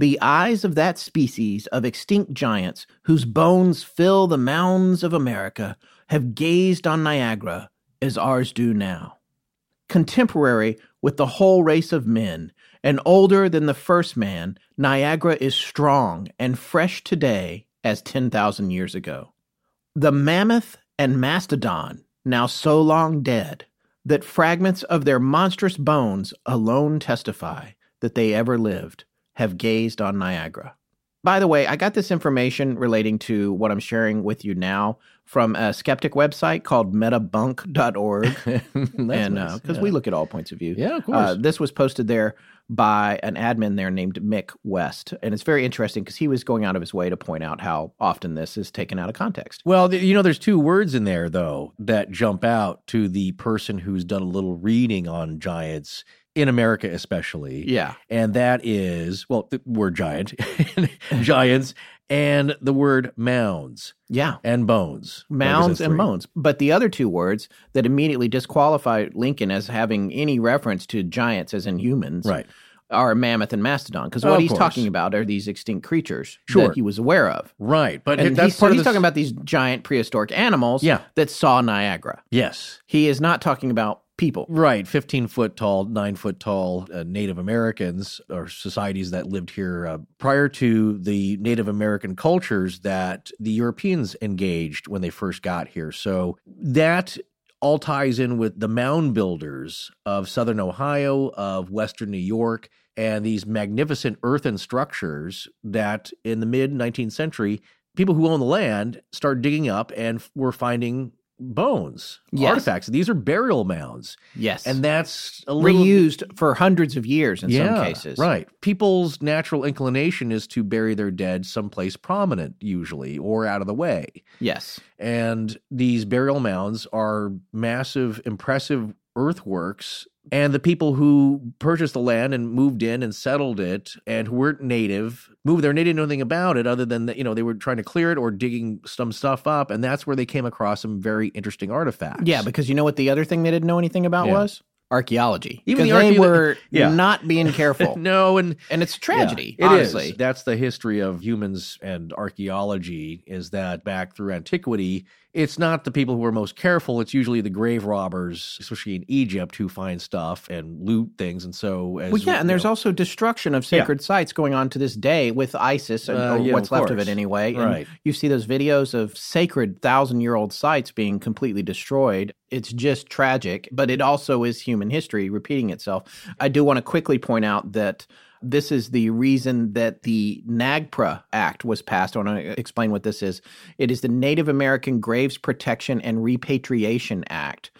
Speaker 3: The eyes of that species of extinct giants whose bones fill the mounds of America have gazed on Niagara as ours do now. Contemporary with the whole race of men, and older than the first man, Niagara is strong and fresh today as 10,000 years ago. The mammoth and mastodon, now so long dead, that fragments of their monstrous bones alone testify that they ever lived, have gazed on Niagara. By the way, I got this information relating to what I'm sharing with you now from a skeptic website called metabunk.org. And
Speaker 2: nice.
Speaker 3: because
Speaker 2: Yeah.
Speaker 3: we look at all points of view.
Speaker 2: Yeah, of course.
Speaker 3: Uh, this was posted there by an admin there named Mick West. And it's very interesting because he was going out of his way to point out how often this is taken out of context.
Speaker 2: Well, you know, there's two words in there though that jump out to the person who's done a little reading on giants in America, especially.
Speaker 3: Yeah.
Speaker 2: and that is well, the word giant, giants, and the word mounds
Speaker 3: Yeah.
Speaker 2: and bones.
Speaker 3: Mounds and bones. But the other two words that immediately disqualify Lincoln as having any reference to giants as in humans
Speaker 2: Right.
Speaker 3: are mammoth and mastodon. Because what he's
Speaker 2: course.
Speaker 3: talking about are these extinct creatures
Speaker 2: Sure.
Speaker 3: that he was aware of.
Speaker 2: Right, but
Speaker 3: And
Speaker 2: that's
Speaker 3: he's, so
Speaker 2: part of
Speaker 3: he's
Speaker 2: this-
Speaker 3: talking about these giant prehistoric animals
Speaker 2: Yeah.
Speaker 3: that saw Niagara.
Speaker 2: yes,
Speaker 3: He is not talking about people.
Speaker 2: Right, 15 foot tall, nine foot tall uh, Native Americans or societies that lived here uh, prior to the Native American cultures that the Europeans engaged when they first got here. So that all ties in with the mound builders of southern Ohio, of western New York, and these magnificent earthen structures that in the mid 19th century, people who own the land start digging up and were finding bones,
Speaker 3: Yes.
Speaker 2: artifacts. These are burial mounds.
Speaker 3: Yes.
Speaker 2: And that's a little
Speaker 3: reused for hundreds of years in some cases.
Speaker 2: Right. People's natural inclination is to bury their dead someplace prominent, usually, or out of the way.
Speaker 3: Yes.
Speaker 2: And these burial mounds are massive, impressive earthworks. And the people who purchased the land and moved in and settled it and who weren't native moved there and they didn't know anything about it other than that, you know, they were trying to clear it or digging some stuff up. And that's where they came across some very interesting artifacts.
Speaker 3: Yeah, because you know what the other thing they didn't know anything about
Speaker 2: Yeah.
Speaker 3: was archaeology.
Speaker 2: Even the
Speaker 3: they were
Speaker 2: Yeah.
Speaker 3: not being careful,
Speaker 2: no, and
Speaker 3: and it's a tragedy.
Speaker 2: Yeah, it is. That's the history of humans and archaeology. Is that back through antiquity, it's not the people who are most careful. It's usually the grave robbers, especially in Egypt, who find stuff and loot things. And so, as
Speaker 3: Well, yeah, and there's
Speaker 2: know-
Speaker 3: also destruction of sacred sites going on to this day with ISIS, and,
Speaker 2: Uh, yeah,
Speaker 3: what's
Speaker 2: of
Speaker 3: left of it anyway. And
Speaker 2: Right.
Speaker 3: you see those videos of sacred thousand year old sites being completely destroyed. It's just tragic, but it also is human history repeating itself. I do want to quickly point out that. This is the reason that the NAGPRA Act was passed. I want to explain what this is. It is the Native American Graves Protection and Repatriation Act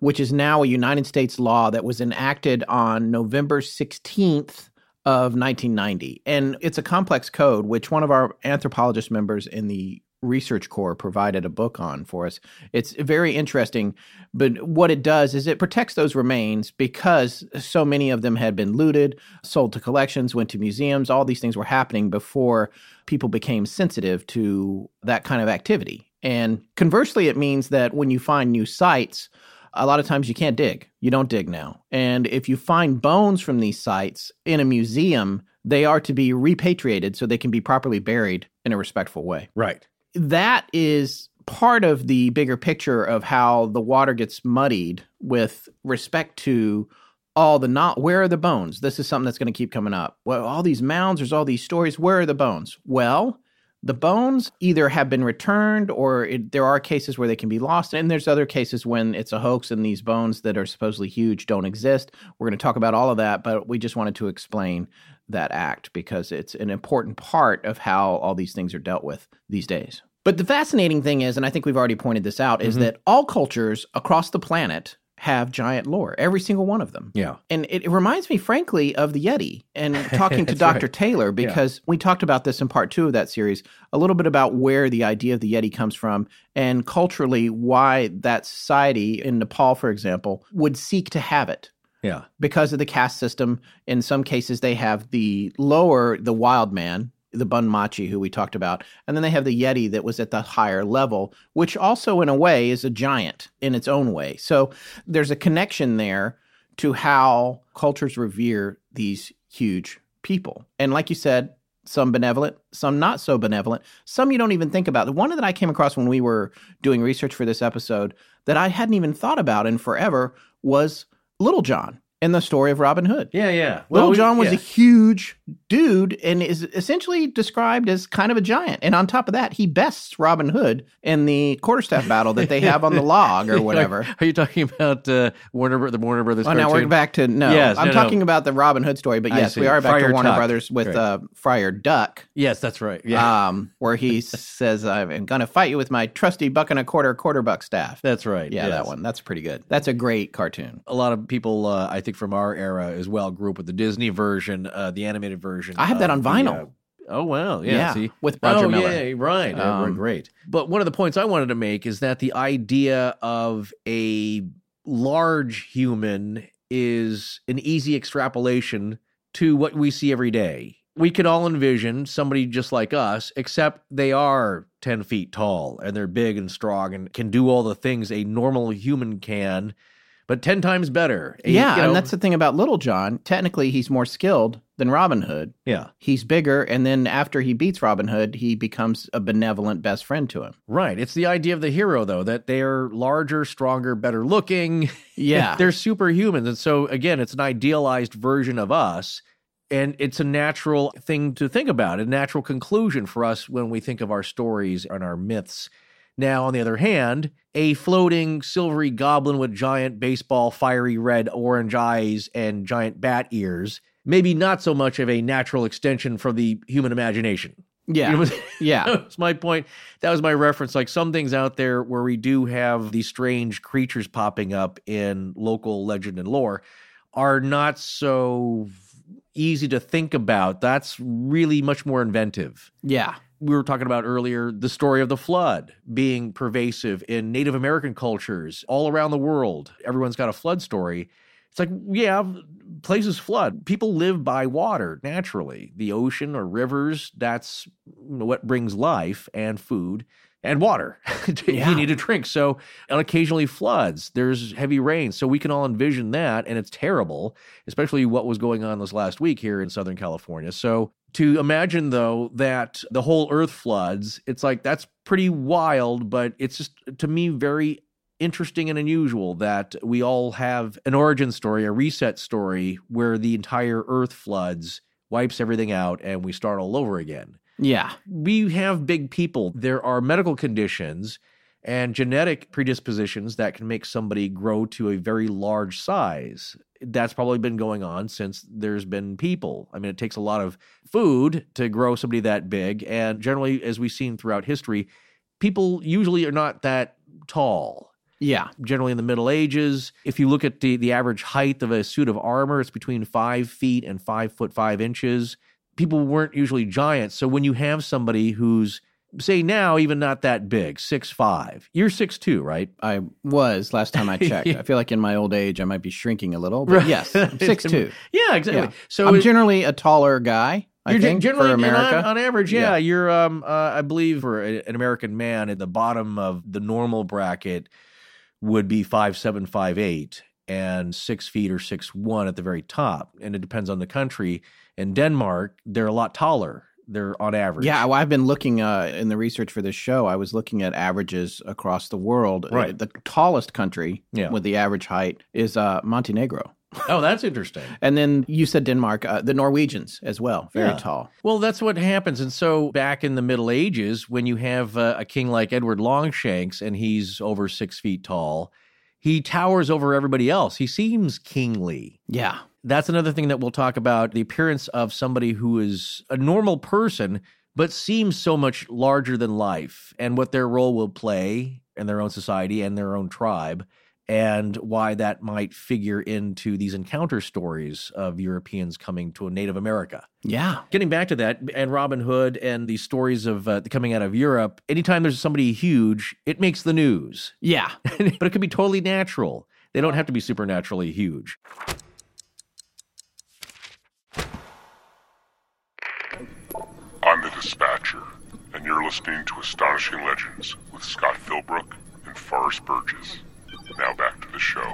Speaker 3: which is now a United States law that was enacted on November 16th of 1990. And it's a complex code, which one of our anthropologist members in the research corps provided a book on for us. It's very interesting, but what it does is it protects those remains because so many of them had been looted, sold to collections, went to museums, all these things were happening before people became sensitive to that kind of activity. And conversely, it means that when you find new sites, a lot of times you can't dig. You don't dig now. And if you find bones from these sites in a museum, they are to be repatriated so they can be properly buried in a respectful way.
Speaker 2: right.
Speaker 3: That is part of the bigger picture of how the water gets muddied with respect to all the not where are the bones? This is something that's going to keep coming up. Well all these mounds there's all these stories. Where are the bones? Well the bones either have been returned or it, there are cases where they can be lost and there's other cases when it's a hoax and these bones that are supposedly huge don't exist. We're going to talk about all of that but we just wanted to explain that act because it's an important part of how all these things are dealt with these days but the fascinating thing is and i think we've already pointed this out is mm-hmm. that all cultures across the planet have giant lore every single one of them
Speaker 2: Yeah.
Speaker 3: and it, it reminds me, frankly, of the Yeti and talking to Dr.
Speaker 2: right.
Speaker 3: Taylor because we talked about this in part two of that series a little bit about where the idea of the Yeti comes from and culturally why that society in Nepal, for example, would seek to have it
Speaker 2: Yeah.
Speaker 3: because of the caste system. In some cases, they have the lower, the wild man, the Bunmachi, who we talked about, and then they have the Yeti that was at the higher level, which also, in a way, is a giant in its own way. So there's a connection there to how cultures revere these huge people. And like you said, some benevolent, some not so benevolent, some you don't even think about. The one that I came across when we were doing research for this episode that I hadn't even thought about in forever was Little John in the story of Robin Hood.
Speaker 2: Yeah. Yeah.
Speaker 3: Little John was
Speaker 2: yeah.
Speaker 3: a huge dude and is essentially described as kind of a giant. And on top of that, he bests Robin Hood in the quarterstaff battle that they have on the log or whatever.
Speaker 2: Are you talking about uh, Warner the Warner Brothers?
Speaker 3: Oh, now we're back to no.
Speaker 2: Yes,
Speaker 3: I'm
Speaker 2: no, no.
Speaker 3: talking about the Robin Hood story, but yes, we are back
Speaker 2: Friar
Speaker 3: to Warner
Speaker 2: Tuck.
Speaker 3: Brothers with
Speaker 2: Great.
Speaker 3: uh, Friar Duck,
Speaker 2: Yes, that's right. Yeah,
Speaker 3: um, where he says, "I'm going to fight you with my trusty buck and a quarter quarter buck staff."
Speaker 2: that's right.
Speaker 3: yeah,
Speaker 2: yes.
Speaker 3: that one. That's pretty good. That's a great cartoon.
Speaker 2: A lot of people, uh, I think, from our era as well, grew up with the Disney version, uh, the animated version.
Speaker 3: I have that on
Speaker 2: the,
Speaker 3: vinyl.
Speaker 2: uh, oh wow, yeah,
Speaker 3: Yeah,
Speaker 2: see,
Speaker 3: with Roger
Speaker 2: oh,
Speaker 3: Miller.
Speaker 2: Yeah, right, yeah,
Speaker 3: Um,
Speaker 2: great. But one of the points I wanted to make is that the idea of a large human is an easy extrapolation to what we see every day. We could all envision somebody just like us, except they are 10 feet tall and they're big and strong and can do all the things a normal human can, but 10 times better. A-
Speaker 3: yeah,
Speaker 2: you know,
Speaker 3: and that's the thing about Little John. Technically, he's more skilled than Robin Hood.
Speaker 2: yeah,
Speaker 3: He's bigger, and then after he beats Robin Hood, he becomes a benevolent best friend to him.
Speaker 2: right. It's the idea of the hero, though, that they're larger, stronger, better looking.
Speaker 3: Yeah,
Speaker 2: they're superhumans. And so, again, it's an idealized version of us. And it's a natural thing to think about, a natural conclusion for us when we think of our stories and our myths. Now, on the other hand, a floating silvery goblin with giant baseball, fiery red, orange eyes, and giant bat ears, maybe not so much of a natural extension from the human imagination.
Speaker 3: Yeah.
Speaker 2: You know,
Speaker 3: yeah.
Speaker 2: that was my point. That was my reference. Like some things out there where we do have these strange creatures popping up in local legend and lore are not so easy to think about. That's really much more inventive.
Speaker 3: Yeah.
Speaker 2: We were talking about earlier the story of the flood being pervasive in Native American cultures all around the world. Everyone's got a flood story. It's like, yeah, places flood. People live by water naturally. The ocean or rivers, that's what brings life and food and water.
Speaker 3: Yeah.
Speaker 2: you need to drink. So, and occasionally floods. There's heavy rain. So we can all envision that. And it's terrible, especially what was going on this last week here in Southern California. So to imagine though that the whole earth floods, it's like that's pretty wild, but it's just to me very interesting and unusual that we all have an origin story, a reset story where the entire earth floods, wipes everything out, and we start all over again.
Speaker 3: Yeah.
Speaker 2: We have big people. There are medical conditions and genetic predispositions that can make somebody grow to a very large size. That's probably been going on since there's been people. I mean, it takes a lot of food to grow somebody that big. And generally, as we've seen throughout history, people usually are not that tall
Speaker 3: Yeah.
Speaker 2: generally in the Middle Ages. If you look at the, the average height of a suit of armor, it's between five feet and five foot five inches. People weren't usually giants. So when you have somebody who's, say now, even not that big, six five, you're six two, right?
Speaker 3: I was last time I checked. I feel like in my old age I might be shrinking a little, but yes, I'm six two.
Speaker 2: Yeah, exactly.
Speaker 3: Yeah.
Speaker 2: So
Speaker 3: I'm
Speaker 2: it-
Speaker 3: generally a taller guy. I
Speaker 2: you're
Speaker 3: think
Speaker 2: generally
Speaker 3: for America.
Speaker 2: on, on average, yeah,
Speaker 3: Yeah.
Speaker 2: you're um uh, I believe for a- an American man at the bottom of the normal bracket would be five seven five eight and six feet or six one at the very top, and it depends on the country. In Denmark, they're a lot taller. They're on average.
Speaker 3: Yeah, well, I've been looking uh, in the research for this show. I was looking at averages across the world. Uh,
Speaker 2: Right.
Speaker 3: The tallest country
Speaker 2: Yeah.
Speaker 3: with the average height is uh, Montenegro.
Speaker 2: Oh, that's interesting.
Speaker 3: And then you said Denmark, uh, the Norwegians as well, very
Speaker 2: Yeah.
Speaker 3: tall.
Speaker 2: Well, that's what happens. And so back in the Middle Ages, when you have uh, a king like Edward Longshanks and he's over six feet tall, he towers over everybody else. He seems kingly.
Speaker 3: Yeah.
Speaker 2: That's another thing that we'll talk about the appearance of somebody who is a normal person, but seems so much larger than life and what their role will play in their own society and their own tribe, and why that might figure into these encounter stories of Europeans coming to Native America
Speaker 3: Yeah.
Speaker 2: getting back to that and Robin Hood and the stories of uh, coming out of Europe, anytime there's somebody huge, it makes the news.
Speaker 3: Yeah.
Speaker 2: but it could be totally natural. They don't have to be supernaturally huge.
Speaker 6: I'm the Dispatcher, and you're listening to Astonishing Legends with Scott Philbrook and Forrest Burgess. Now back to the show.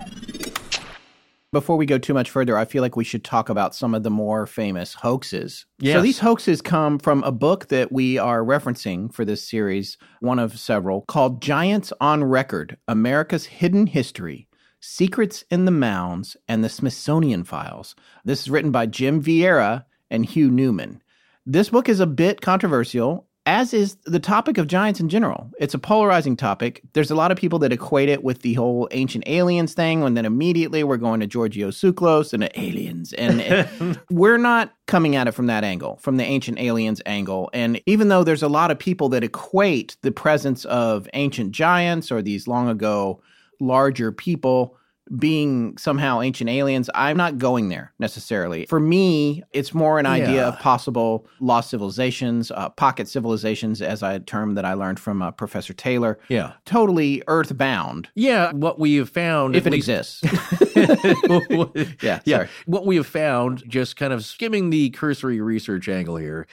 Speaker 3: Before we go too much further, I feel like we should talk about some of the more famous hoaxes. So these hoaxes come from a book that we are referencing for this series, one of several, called Giants on Record America's Hidden History Secrets in the Mounds and the Smithsonian Files. This is written by Jim Vieira and Hugh Newman. This book is a bit controversial, as is the topic of giants in general. It's a polarizing topic. There's a lot of people that equate it with the whole ancient aliens thing, and then immediately we're going to Giorgio Tsoukalos and aliens. And we're not coming at it from that angle, from the ancient aliens angle. And even though there's a lot of people that equate the presence of ancient giants or these long ago larger people being somehow ancient aliens, I'm not going there necessarily. For me, it's more an idea
Speaker 2: Yeah.
Speaker 3: of possible lost civilizations, uh, pocket civilizations, as a term that I learned from uh, Professor Taylor.
Speaker 2: Yeah.
Speaker 3: Totally earthbound,
Speaker 2: Yeah, what we have found
Speaker 3: if it
Speaker 2: least-
Speaker 3: exists.
Speaker 2: yeah,
Speaker 3: Yeah,
Speaker 2: yeah.
Speaker 3: sorry.
Speaker 2: What we have found, just kind of skimming the cursory research angle here,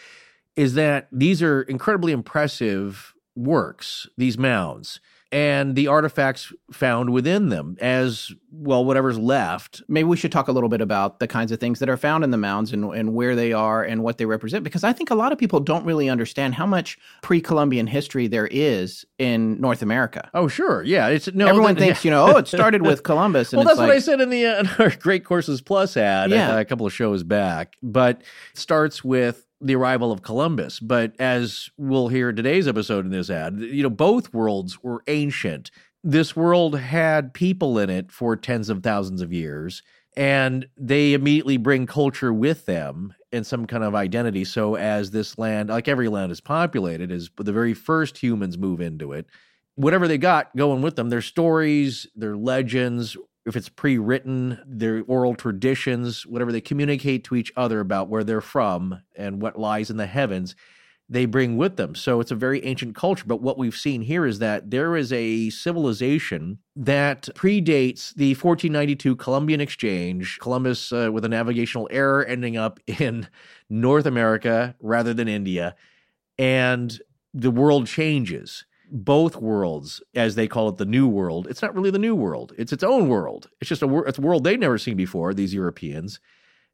Speaker 2: is that these are incredibly impressive works, these mounds, and the artifacts found within them, as well, whatever's left.
Speaker 3: Maybe we should talk a little bit about the kinds of things that are found in the mounds and, and where they are and what they represent, because I think a lot of people don't really understand how much pre Columbian history there is in North America.
Speaker 2: Oh, sure, yeah. It's no.
Speaker 3: Everyone
Speaker 2: that-
Speaker 3: thinks, you know, oh, it started with Columbus. And
Speaker 2: well, that's what I said in the uh, in our Great Courses Plus ad
Speaker 3: Yeah.
Speaker 2: uh, a couple of shows back. But starts with the arrival of Columbus. But as we'll hear today's episode in this ad, you know, both worlds were ancient. This world had people in it for tens of thousands of years, and they immediately bring culture with them and some kind of identity. So as this land, like every land is populated, as the very first humans move into it, whatever they got going with them, their stories, their legends, if it's pre-written, their oral traditions, whatever they communicate to each other about where they're from and what lies in the heavens, they bring with them. So it's a very ancient culture. But what we've seen here is that there is a civilization that predates the 1492 Columbian Exchange, Columbus uh, with a navigational error ending up in North America rather than India. And the world changes both worlds, as they call it, the new world. It's not really the new world. It's its own world. It's just a, wor- it's a world they've never seen before, these Europeans.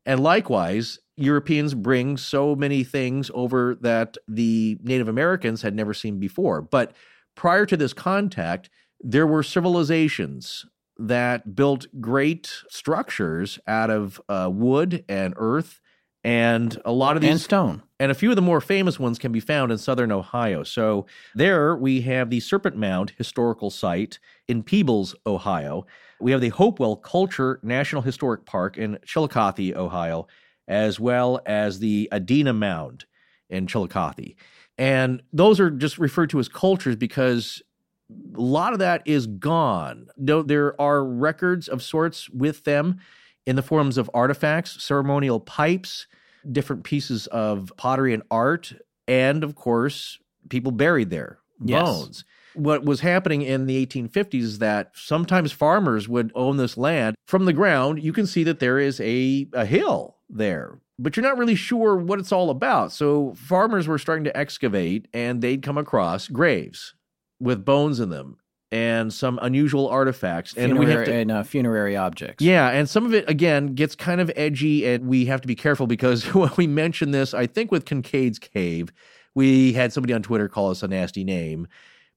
Speaker 2: And likewise, Europeans bring so many things over that the Native Americans had never seen before. But prior to this contact, there were civilizations that built great structures out of uh, wood and earth. And a lot of these
Speaker 3: and stone.
Speaker 2: And a few of the more famous ones can be found in southern Ohio. So there we have the Serpent Mound Historical Site in Peebles, Ohio. We have the Hopewell Culture National Historic Park in Chillicothe, Ohio, as well as the Adena Mound in Chillicothe. And those are just referred to as cultures because a lot of that is gone. There are records of sorts with them in the forms of artifacts, ceremonial pipes, different pieces of pottery and art, and of course, people buried there,
Speaker 3: Yes.
Speaker 2: bones. What was happening in the 1850s is that sometimes farmers would own this land. From the ground, you can see that there is a, a hill there, but you're not really sure what it's all about. So farmers were starting to excavate and they'd come across graves with bones in them and some unusual artifacts. And we have
Speaker 3: Funerary,
Speaker 2: to,
Speaker 3: and uh, funerary objects.
Speaker 2: yeah, and some of it again gets kind of edgy, and we have to be careful because when we mention this, I think with Kincaid's Cave, we had somebody on Twitter call us a nasty name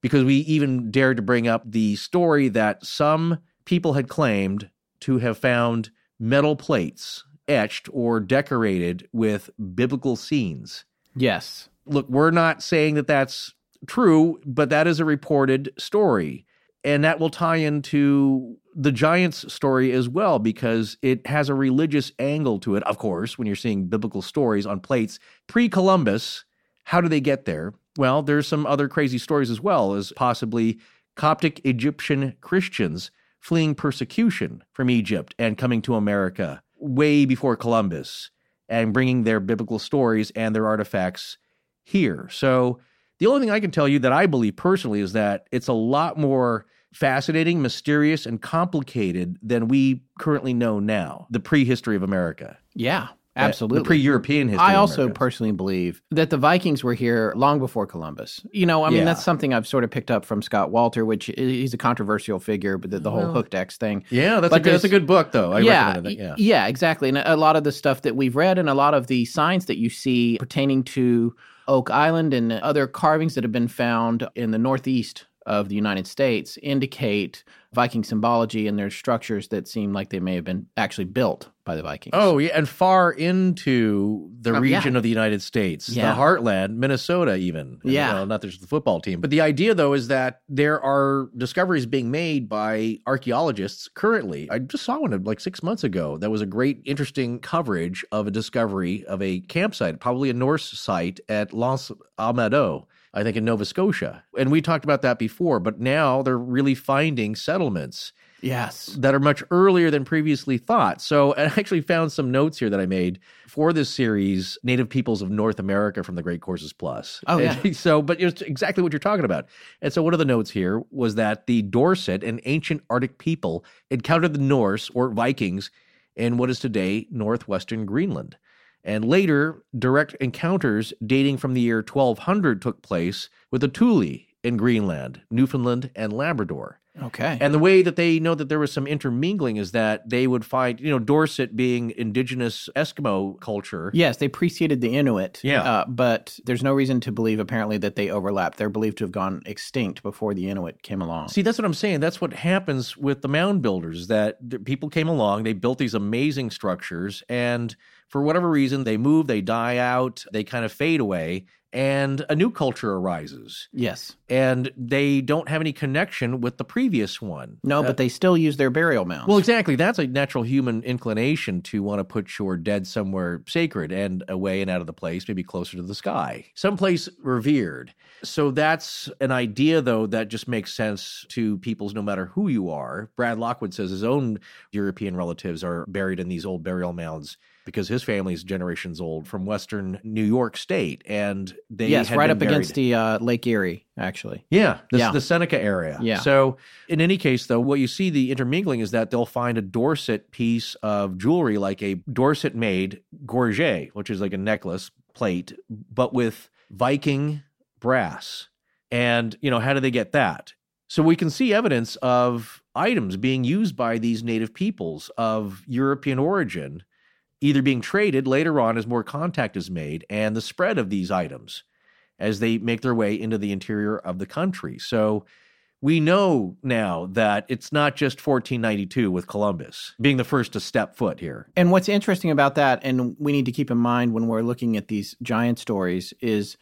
Speaker 2: because we even dared to bring up the story that some people had claimed to have found metal plates etched or decorated with biblical scenes.
Speaker 3: Yes.
Speaker 2: Look, we're not saying that that's true, but that is a reported story. And that will tie into the Giants story as well, because it has a religious angle to it. Of course, when you're seeing biblical stories on plates pre Columbus, how do they get there? Well, there's some other crazy stories as well, as possibly Coptic Egyptian Christians fleeing persecution from Egypt and coming to America way before Columbus and bringing their biblical stories and their artifacts here. So, the only thing I can tell you that I believe personally is that it's a lot more fascinating, mysterious, and complicated than we currently know now, the prehistory of America.
Speaker 3: Yeah. Absolutely.
Speaker 2: The pre European history.
Speaker 3: I also
Speaker 2: America.
Speaker 3: personally believe that the Vikings were here long before Columbus. You know, I mean,
Speaker 2: Yeah.
Speaker 3: that's something I've sort of picked up from Scott Wolter, which i- he's a controversial figure, but the, the whole oh.
Speaker 2: Well,
Speaker 3: hooked X thing.
Speaker 2: Yeah, that's,
Speaker 3: But
Speaker 2: a good, that's a good book, though. I
Speaker 3: yeah,
Speaker 2: recommend it. Yeah.
Speaker 3: yeah, exactly. And a lot of the stuff that we've read and a lot of the signs that you see pertaining to Oak Island and other carvings that have been found in the northeast of the United States indicate Viking symbology and there's structures that seem like they may have been actually built by the Vikings.
Speaker 2: Oh, yeah, and far into the
Speaker 3: Um, yeah.
Speaker 2: region of the United States,
Speaker 3: Yeah.
Speaker 2: the heartland, Minnesota, even.
Speaker 3: Yeah.
Speaker 2: well, not just the football team. But the idea, though, is that there are discoveries being made by archaeologists currently. I just saw one like six months ago. That was a great, interesting coverage of a discovery of a campsite, probably a Norse site at Los Almados. I think in Nova Scotia. And we talked about that before, but now they're really finding settlements
Speaker 3: yes.
Speaker 2: that are much earlier than previously thought. So I actually found some notes here that I made for this series, Native Peoples of North America from the Great Courses Plus.
Speaker 3: Oh,
Speaker 2: And
Speaker 3: yeah.
Speaker 2: so, but it's exactly what you're talking about. And so one of the notes here was that the Dorset, an ancient Arctic people, encountered the Norse or Vikings in what is today northwestern Greenland. And later, direct encounters dating from the year 1200 took place with the Thule in Greenland, Newfoundland, and Labrador.
Speaker 3: Okay.
Speaker 2: And the way that they know that there was some intermingling is that they would find, you know, Dorset being indigenous Eskimo culture.
Speaker 3: Yes, they preceded the Inuit.
Speaker 2: Yeah.
Speaker 3: Uh, but there's no reason to believe, apparently, that they overlapped. They're believed to have gone extinct before the Inuit came along.
Speaker 2: See, that's what I'm saying. That's what happens with the mound builders. That people came along, they built these amazing structures, and For whatever reason, they move, they die out, they kind of fade away, and a new culture arises.
Speaker 3: Yes.
Speaker 2: And they don't have any connection with the previous one.
Speaker 3: No,
Speaker 2: Uh,
Speaker 3: but they still use their burial mounds.
Speaker 2: well, exactly. That's a natural human inclination to want to put your dead somewhere sacred and away and out of the place, maybe closer to the sky, someplace revered. So that's an idea, though, that just makes sense to peoples no matter who you are. Brad Lockwood says his own European relatives are buried in these old burial mounds because his family's generations old from Western New York State, and they
Speaker 3: yes, right up against the uh, Lake Erie, actually.
Speaker 2: yeah, the,
Speaker 3: Yeah.
Speaker 2: the Seneca area.
Speaker 3: Yeah.
Speaker 2: So, in any case, though, what you see the intermingling is that they'll find a Dorset piece of jewelry, like a Dorset made gorget, which is like a necklace plate, but with Viking brass. And, you know, how do they get that? So, we can see evidence of items being used by these native peoples of European origin, either being traded later on as more contact is made, and the spread of these items as they make their way into the interior of the country. So we know now that it's not just 1492 with Columbus being the first to step foot here.
Speaker 3: And what's interesting about that, and we need to keep in mind when we're looking at these giant stories, is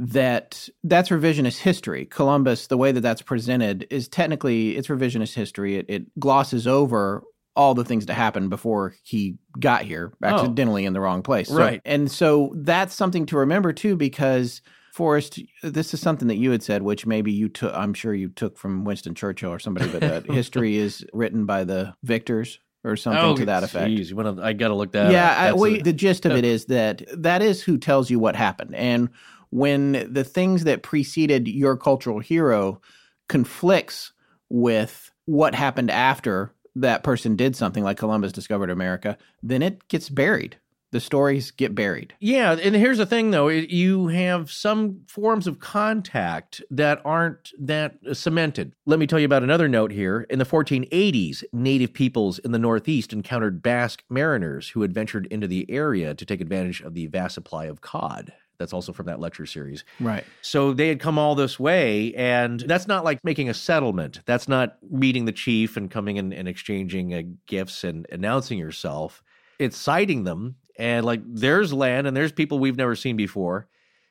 Speaker 3: that that's revisionist history. Columbus, the way that that's presented, is technically it's revisionist history. It, it glosses over all the things that happened before he got here, oh. accidentally in the wrong place. So-
Speaker 2: Right.
Speaker 3: and so that's something to remember too, because Forrest, this is something that you had said, which maybe you took. I'm sure you took from Winston Churchill or somebody, but that uh, history is written by the victors or something to oh, that effect.
Speaker 2: Geez, you wanna- I got to look that
Speaker 3: Yeah,
Speaker 2: up.
Speaker 3: I, well,
Speaker 2: a-
Speaker 3: the gist of it is that that is who tells you what happened. And when the things that preceded your cultural hero conflicts with what happened after that person did something like Columbus discovered America, then it gets buried. The stories get buried.
Speaker 2: Yeah, and here's the thing though, you have some forms of contact that aren't that cemented. Let me tell you about another note here. In the 1480s, native peoples in the Northeast encountered Basque mariners who had ventured into the area to take advantage of the vast supply of cod. That's also from that lecture series.
Speaker 3: Right.
Speaker 2: So they had come all this way, and that's not like making a settlement. That's not meeting the chief and coming in and exchanging uh, gifts and announcing yourself. It's sighting them, and like there's land and there's people we've never seen before,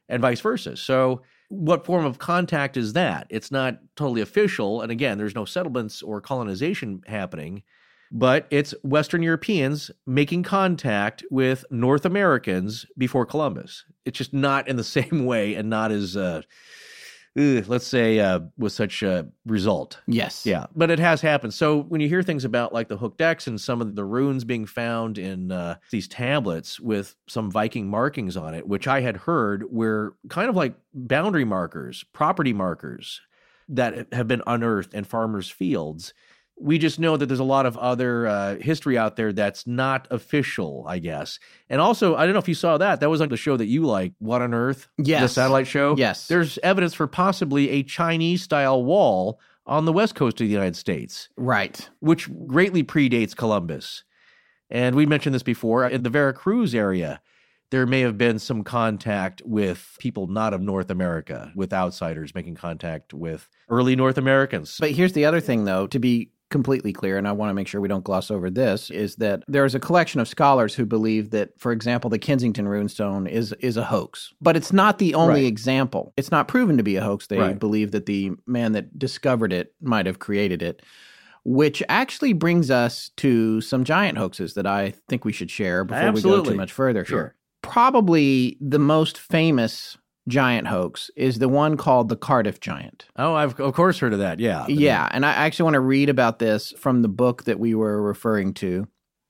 Speaker 2: and vice versa. So, what form of contact is that? It's not totally official. And again, there's no settlements or colonization happening, but it's Western Europeans making contact with North Americans before Columbus. It's just not in the same way and not as, uh, ugh, let's say, uh, with such a result.
Speaker 3: Yes.
Speaker 2: Yeah, but it has happened. So when you hear things about like the hooked X and some of the runes being found in uh, these tablets with some Viking markings on it, which I had heard were kind of like boundary markers, property markers that have been unearthed in farmers' fields. We just know that there's a lot of other uh, history out there that's not official, I guess. And also, I don't know if you saw that. That was like the show that you like, What on Earth?
Speaker 3: Yes.
Speaker 2: The satellite show?
Speaker 3: Yes.
Speaker 2: There's evidence for possibly a Chinese style wall on the west coast of the United States,
Speaker 3: Right.
Speaker 2: which greatly predates Columbus. And we mentioned this before in the Veracruz area. There may have been some contact with people not of North America, with outsiders making contact with early North Americans.
Speaker 3: But here's the other thing, though, to be completely clear, and I want to make sure we don't gloss over this, is that there's a collection of scholars who believe that, for example, the Kensington runestone is is a hoax. But it's not the only
Speaker 2: Right.
Speaker 3: example. It's not proven to be a hoax. They
Speaker 2: Right.
Speaker 3: believe that the man that discovered it might have created it. Which actually brings us to some giant hoaxes that I think we should share before we go too much further.
Speaker 2: Sure.
Speaker 3: Probably the most famous giant hoax is the one called the Cardiff Giant.
Speaker 2: oh, I've of course heard of that. Yeah.
Speaker 3: Yeah, and I actually want to read about this from the book that we were referring to.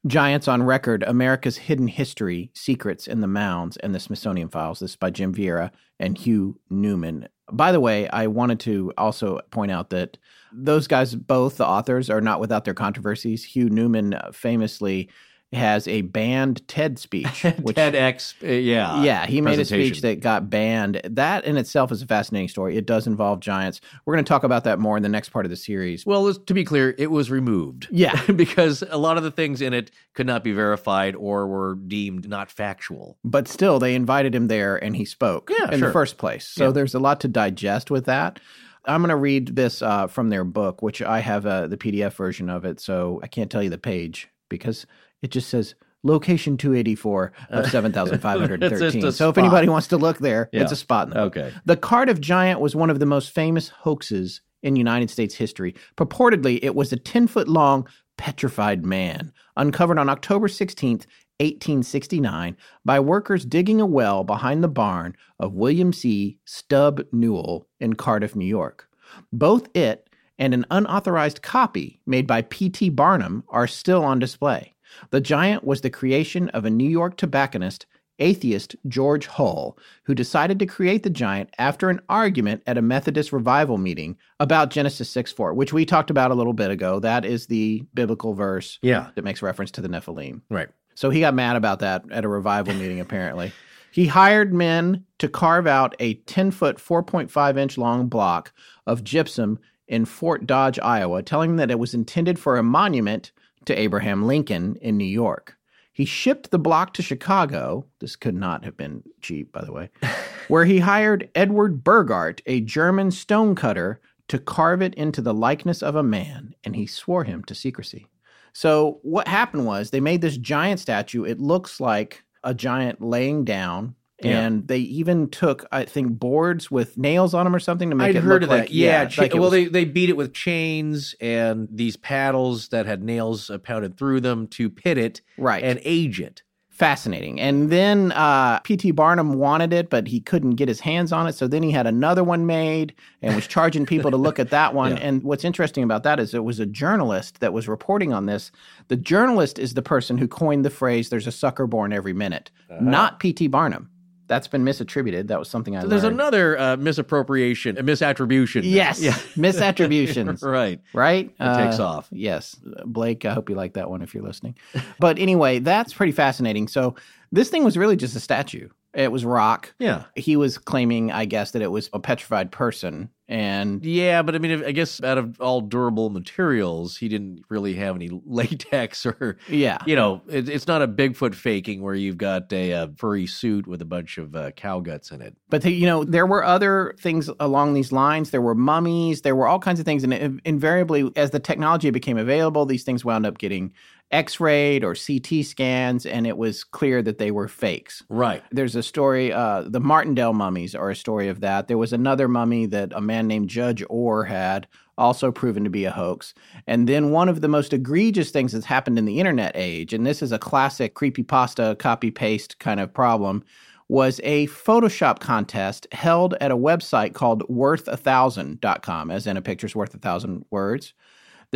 Speaker 3: Giants on Record America's Hidden History, Secrets in the Mounds, and the Smithsonian Files. This is by Jim Vieira and Hugh Newman. By the way, I wanted to also point out that those guys, both the authors, are not without their controversies. Hugh Newman uh, famously has a banned TED speech. which-
Speaker 2: TEDx. uh, yeah.
Speaker 3: yeah, he made a speech that got banned. That in itself is a fascinating story. It does involve giants. We're going to talk about that more in the next part of the series.
Speaker 2: Well, to be clear, it was removed.
Speaker 3: Yeah.
Speaker 2: because a lot of the things in it could not be verified or were deemed not factual.
Speaker 3: But still, they invited him there and he spoke
Speaker 2: Yeah,
Speaker 3: in
Speaker 2: sure.
Speaker 3: the first place. So
Speaker 2: Yeah.
Speaker 3: there's a lot to digest with that. I'm going to read this uh, from their book, which I have uh, the PDF version of it. So I can't tell you the page because it just says location 284 of 7513.
Speaker 2: It's just a
Speaker 3: so if anybody wants to look there,
Speaker 2: Yeah.
Speaker 3: it's a spot in the book.
Speaker 2: Okay.
Speaker 3: The Cardiff Giant was one of the most famous hoaxes in United States history. Purportedly, it was a 10 foot long petrified man uncovered on October 16th, 1869, by workers digging a well behind the barn of William C. Stub Newell in Cardiff, New York. Both it and an unauthorized copy made by P.T. Barnum are still on display. The giant was the creation of a New York tobacconist, atheist George Hull, who decided to create the giant after an argument at a Methodist revival meeting about Genesis 6 4, which we talked about a little bit ago. That is the biblical verse
Speaker 2: Yeah.
Speaker 3: that makes reference to the Nephilim.
Speaker 2: Right.
Speaker 3: So he got mad about that at a revival meeting, apparently. He hired men to carve out a 10 foot, 4.5 inch long block of gypsum in Fort Dodge, Iowa, telling them that it was intended for a monument to Abraham Lincoln in New York. He shipped the block to Chicago. This could not have been cheap, by the way, where he hired Edward Burghardt, a German stonecutter, to carve it into the likeness of a man, and he swore him to secrecy. So what happened was they made this giant statue. It looks like a giant laying down.
Speaker 2: Yeah.
Speaker 3: And they even took, I think, boards with nails on them or something to make
Speaker 2: I'd
Speaker 3: it
Speaker 2: heard
Speaker 3: look
Speaker 2: of
Speaker 3: like
Speaker 2: that. Yeah. cha-
Speaker 3: like
Speaker 2: well,
Speaker 3: was-
Speaker 2: they, they beat it with chains and these paddles that had nails uh, pounded through them to pit it
Speaker 3: right
Speaker 2: and age it.
Speaker 3: fascinating. And then uh, P.T. Barnum wanted it, but he couldn't get his hands on it. So then he had another one made and was charging people to look at that one.
Speaker 2: Yeah.
Speaker 3: And what's interesting about that is it was a journalist that was reporting on this. The journalist is the person who coined the phrase "There's a sucker born every minute," not P.T. Barnum. That's been misattributed. That was something I
Speaker 2: So there's
Speaker 3: learned.
Speaker 2: another uh, misappropriation, a misattribution.
Speaker 3: Yes,
Speaker 2: Yeah.
Speaker 3: misattributions.
Speaker 2: right.
Speaker 3: right?
Speaker 2: It takes
Speaker 3: Uh,
Speaker 2: off.
Speaker 3: Yes. Blake, I hope you like that one if you're listening. But anyway, that's pretty fascinating. So this thing was really just a statue. It was rock.
Speaker 2: Yeah.
Speaker 3: He was claiming, I guess, that it was a petrified person. And
Speaker 2: Yeah, but I mean, I guess out of all durable materials, he didn't really have any latex or,
Speaker 3: yeah,
Speaker 2: you know, it, it's not a Bigfoot faking where you've got a, uh furry suit with a bunch of uh, cow guts in it.
Speaker 3: But the, you know, there were other things along these lines. There were mummies. There were all kinds of things, and it, invariably, as the technology became available, these things wound up getting X-rayed or CT scans, and it was clear that they were fakes.
Speaker 2: Right.
Speaker 3: There's a story, uh, the Martindale mummies are a story of that. There was another mummy that a man named Judge Orr had, also proven to be a hoax. And then one of the most egregious things that's happened in the internet age, and this is a classic creepypasta copy paste kind of problem, was a Photoshop contest held at a website called worth1000.com, as in a picture's worth a thousand words.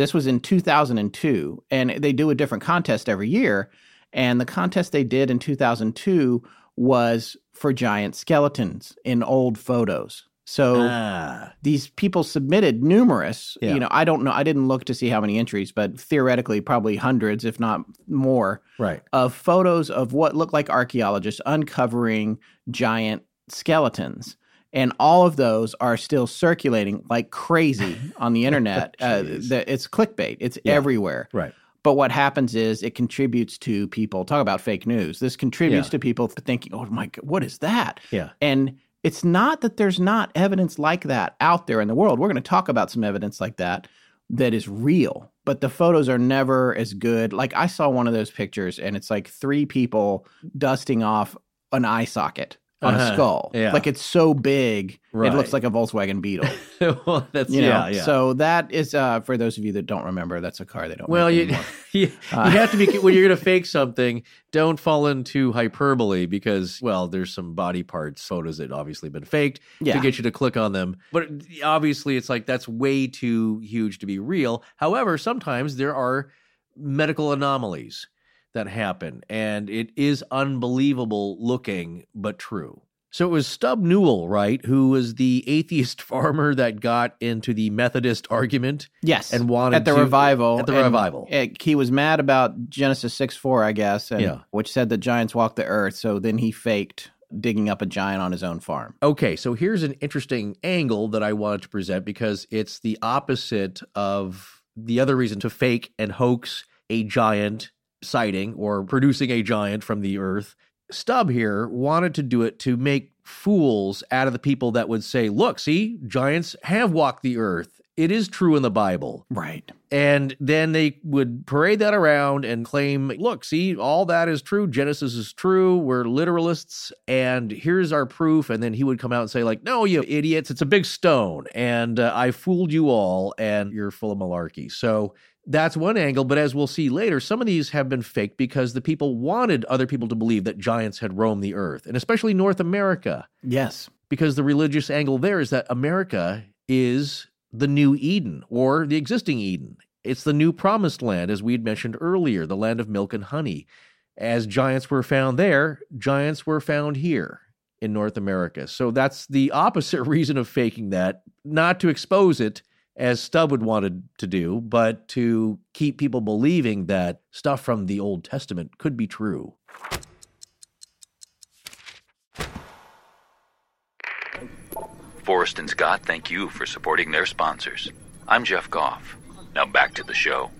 Speaker 3: This was in 2002, and they do a different contest every year. And the contest they did in 2002 was for giant skeletons in old photos. So
Speaker 2: Ah.
Speaker 3: these people submitted numerous,
Speaker 2: Yeah.
Speaker 3: you know, I don't know, I didn't look to see how many entries, but theoretically, probably hundreds, if not more,
Speaker 2: Right.
Speaker 3: of photos of what looked like archaeologists uncovering giant skeletons. And all of those are still circulating like crazy on the internet. uh, the, it's clickbait, it's
Speaker 2: Yeah.
Speaker 3: everywhere.
Speaker 2: Right.
Speaker 3: But what happens is it contributes to people talk about fake news. This contributes
Speaker 2: Yeah.
Speaker 3: to people thinking, "Oh my god, what is that?"
Speaker 2: Yeah.
Speaker 3: And it's not that there's not evidence like that out there in the world. We're going to talk about some evidence like that that is real, but the photos are never as good. Like I saw one of those pictures and it's like three people dusting off an eye socket on a
Speaker 2: Uh-huh.
Speaker 3: skull.
Speaker 2: Yeah.
Speaker 3: Like it's so big, it looks like a Volkswagen Beetle.
Speaker 2: well, that's
Speaker 3: You know?
Speaker 2: yeah, yeah.
Speaker 3: So that is uh, for those of you that don't remember, that's a car they don't
Speaker 2: well, you, you, you
Speaker 3: Uh,
Speaker 2: have to be when you're going to fake something. Don't fall into hyperbole because, well, there's some body parts photos that obviously been faked
Speaker 3: Yeah.
Speaker 2: to get you to click on them. But obviously, it's like that's way too huge to be real. However, sometimes there are medical anomalies that happen, and it is unbelievable looking, but true. So it was Stub Newell, right, who was the atheist farmer that got into the Methodist argument
Speaker 3: Yes,
Speaker 2: and wanted
Speaker 3: at the
Speaker 2: to-
Speaker 3: revival.
Speaker 2: at the revival.
Speaker 3: uh, he was mad about Genesis six four, I guess, and,
Speaker 2: Yeah.
Speaker 3: which said that giants walk the earth. So then he faked digging up a giant on his own farm.
Speaker 2: Okay, so here's an interesting angle that I wanted to present because it's the opposite of the other reason to fake and hoax a giant sighting or producing a giant from the earth. Stub here wanted to do it to make fools out of the people that would say, look, see, giants have walked the earth it is true in the Bible.
Speaker 3: Right.
Speaker 2: And then they would parade that around and claim, look, see, all that is true. Genesis is true. We're literalists. And here's our proof. And then he would come out and say, like, no, you idiots, it's a big stone. And uh, I fooled you all. And you're full of malarkey. So that's one angle. But as we'll see later, some of these have been faked because the people wanted other people to believe that giants had roamed the earth, and especially North America.
Speaker 3: Yes.
Speaker 2: Because the religious angle there is that America is the new Eden or the existing Eden. It's the new promised land, as we had mentioned earlier, the land of milk and honey. As giants were found there, giants were found here in North America. So that's the opposite reason of faking that, not to expose it as Stub would wanted to do, but to keep people believing that stuff from the Old Testament could be true.
Speaker 7: Forrest and Scott thank you for supporting their sponsors. I'm Jeff Goff. Now back to the show.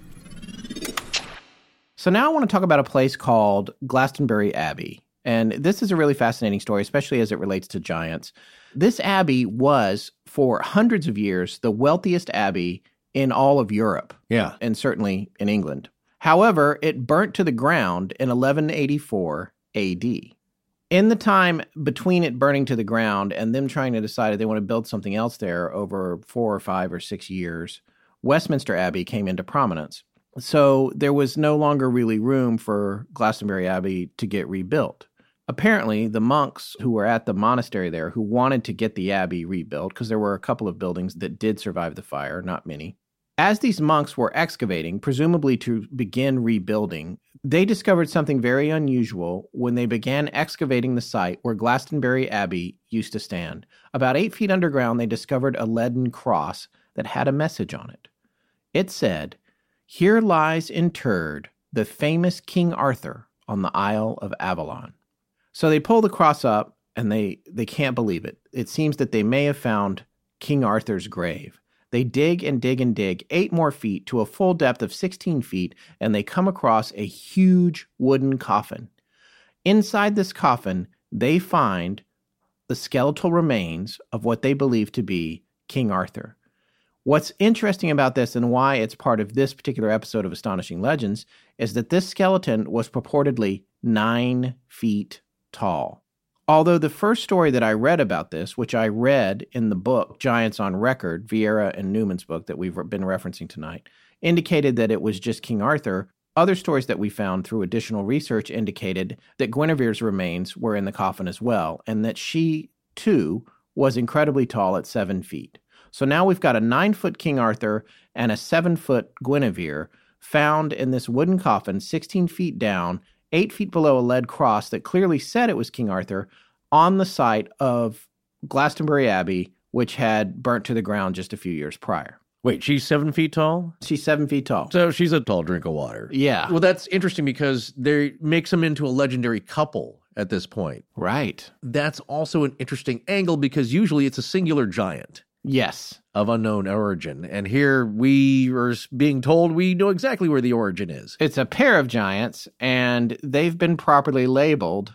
Speaker 3: So now I want to talk about a place called Glastonbury Abbey. And this is a really fascinating story, especially as it relates to giants. This abbey was, for hundreds of years, the wealthiest abbey in all of Europe.
Speaker 2: Yeah.
Speaker 3: And certainly in England. However, it burnt to the ground in 1184 AD. In the time between it burning to the ground and them trying to decide if they want to build something else there over four or five or six years, Westminster Abbey came into prominence. So there was no longer really room for Glastonbury Abbey to get rebuilt. Apparently, the monks who were at the monastery there who wanted to get the abbey rebuilt, because there were a couple of buildings that did survive the fire, not many, as these monks were excavating, presumably to begin rebuilding, they discovered something very unusual when they began excavating the site where Glastonbury Abbey used to stand. About eight feet underground, they discovered a leaden cross that had a message on it. It said, Here lies interred the famous King Arthur on the Isle of Avalon. So they pull the cross up and they, they can't believe it. It seems that they may have found King Arthur's grave. They dig and dig and dig eight more feet to a full depth of 16 feet, and they come across a huge wooden coffin. Inside this coffin, they find the skeletal remains of what they believe to be King Arthur. What's interesting about this and why it's part of this particular episode of Astonishing Legends is that this skeleton was purportedly nine feet tall. Although the first story that I read about this, which I read in the book Giants on Record, Vieira and Newman's book that we've been referencing tonight, indicated that it was just King Arthur. Other stories that we found through additional research indicated that Guinevere's remains were in the coffin as well, and that she, too, was incredibly tall at seven feet. So now we've got a nine foot King Arthur and a seven foot Guinevere found in this wooden coffin, 16 feet down, eight feet below a lead cross that clearly said it was King Arthur on the site of Glastonbury Abbey, which had burnt to the ground just a few years prior.
Speaker 2: Wait, she's seven feet tall?
Speaker 3: She's seven feet tall.
Speaker 2: So she's a tall drink of water.
Speaker 3: Yeah.
Speaker 2: Well, that's interesting because they makes them into a legendary couple at this point.
Speaker 3: Right.
Speaker 2: That's also an interesting angle because usually it's a singular giant
Speaker 3: Yes.
Speaker 2: Of unknown origin. And here we are being told we know exactly where the origin is.
Speaker 3: It's a pair of giants, and they've been properly labeled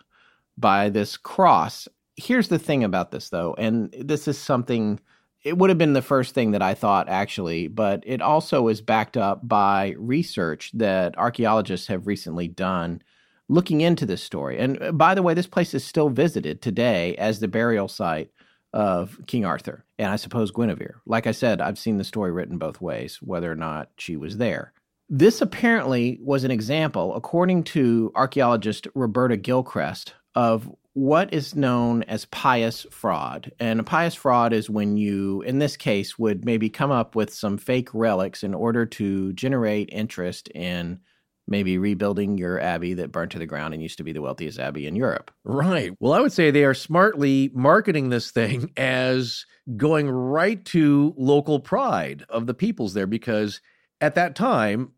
Speaker 3: by this cross. Here's the thing about this, though, and this is something, it would have been the first thing that I thought actually, but it also is backed up by research that archaeologists have recently done looking into this story. And uh, by the way, this place is still visited today as the burial site of King Arthur and I suppose Guinevere. Like I said, I've seen the story written both ways, whether or not she was there. This apparently was an example, according to archaeologist Roberta Gilchrist, of what is known as pious fraud. And a pious fraud is when you, in this case, would maybe come up with some fake relics in order to generate interest in maybe rebuilding your abbey that burnt to the ground and used to be the wealthiest abbey in Europe.
Speaker 2: Right. Well, I would say they are smartly marketing this thing as going right to local pride of the peoples there because at that time,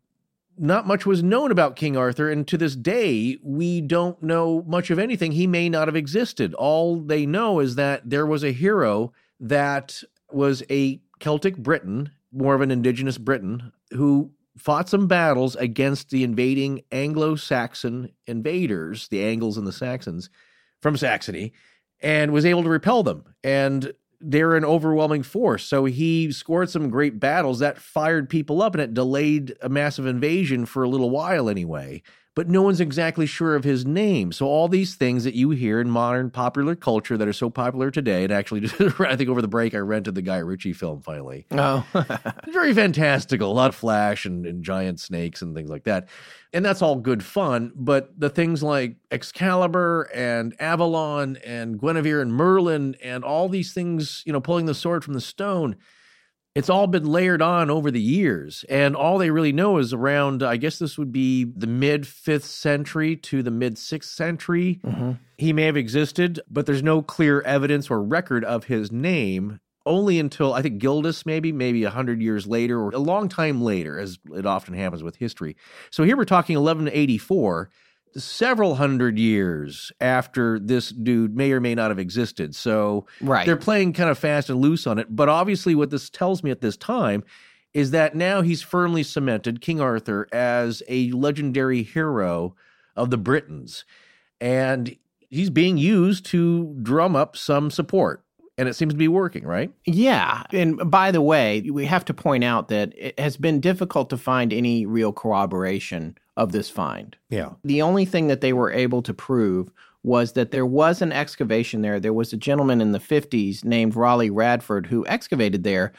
Speaker 2: not much was known about King Arthur, and to this day, we don't know much of anything. He may not have existed. All they know is that there was a hero that was a Celtic Briton, more of an indigenous Briton, who fought some battles against the invading Anglo Saxon invaders, the Angles and the Saxons from Saxony, and was able to repel them. And they're an overwhelming force. So he scored some great battles that fired people up and it delayed a massive invasion for a little while anyway. But no one's exactly sure of his name. So all these things that you hear in modern popular culture that are so popular today, and actually, I think over the break I rented the Guy Ritchie film finally.
Speaker 3: Oh,
Speaker 2: Very fantastical, a lot of flash and, and giant snakes and things like that. And that's all good fun. But the things like Excalibur and Avalon and Guinevere and Merlin and all these things, you know, pulling the sword from the stone, it's all been layered on over the years. And all they really know is around, I guess this would be the mid fifth century to the mid sixth century. Mm-hmm. He may have existed, but there's no clear evidence or record of his name only until I think Gildas, maybe, maybe a hundred years later or a long time later, as it often happens with history. So here we're talking 1184, several hundred years after this dude may or may not have existed. So
Speaker 3: Right.
Speaker 2: they're playing kind of fast and loose on it. But obviously, what this tells me at this time is that now he's firmly cemented King Arthur as a legendary hero of the Britons. And he's being used to drum up some support. And it seems to be working, right?
Speaker 3: Yeah. And by the way, we have to point out that it has been difficult to find any real corroboration of this find.
Speaker 2: Yeah.
Speaker 3: The only thing that they were able to prove was that there was an excavation there. There was a gentleman in the 50s named Ralegh Radford who excavated there.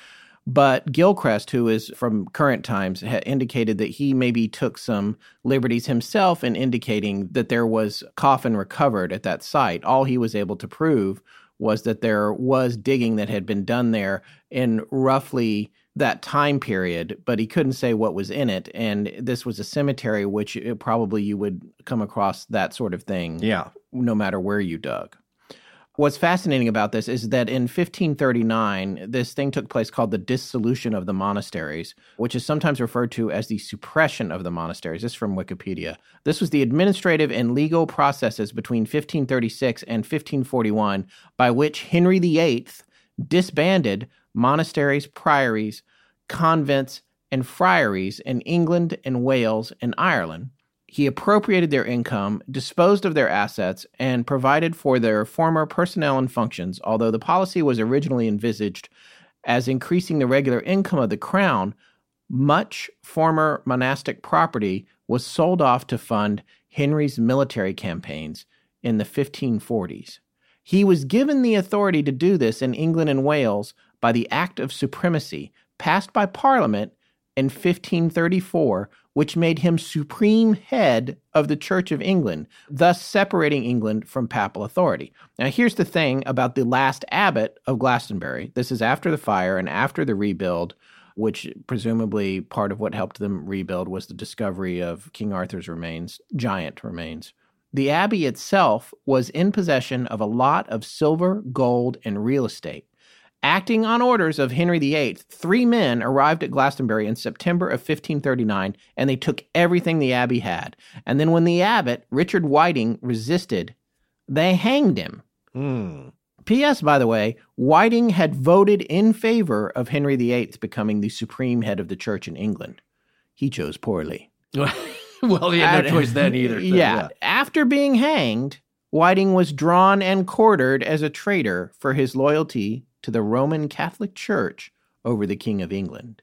Speaker 3: But Gilchrist, who is from current times, ha- indicated that he maybe took some liberties himself in indicating that there was coffin recovered at that site. All he was able to prove was that there was digging that had been done there in roughly that time period, but he couldn't say what was in it. And this was a cemetery, which it, probably you would come across that sort of thing
Speaker 2: Yeah.
Speaker 3: no matter where you dug. What's fascinating about this is that in 1539, this thing took place called the dissolution of the monasteries, which is sometimes referred to as the suppression of the monasteries. This is from Wikipedia. This was the administrative and legal processes between 1536 and 1541 by which Henry VIII disbanded monasteries, priories, convents, and friaries in England and Wales and Ireland. He appropriated their income, disposed of their assets, and provided for their former personnel and functions. Although the policy was originally envisaged as increasing the regular income of the crown, much former monastic property was sold off to fund Henry's military campaigns in the 1540s. He was given the authority to do this in England and Wales by the Act of Supremacy, passed by Parliament in 1534, which made him supreme head of the Church of England, thus separating England from papal authority. Now, here's the thing about the last abbot of Glastonbury. This is after the fire and after the rebuild, which presumably part of what helped them rebuild was the discovery of King Arthur's remains, giant remains. The abbey itself was in possession of a lot of silver, gold, and real estate. Acting on orders of Henry VIII, three men arrived at Glastonbury in September of 1539 and they took everything the abbey had. And then when the abbot, Richard Whiting, resisted, they hanged him.
Speaker 2: Hmm.
Speaker 3: P.S. By the way, Whiting had voted in favor of Henry VIII becoming the supreme head of the church in England. He chose poorly.
Speaker 2: well, he had no choice then either. so,
Speaker 3: yeah. After being hanged, Whiting was drawn and quartered as a traitor for his loyalty to the Roman Catholic Church over the King of England.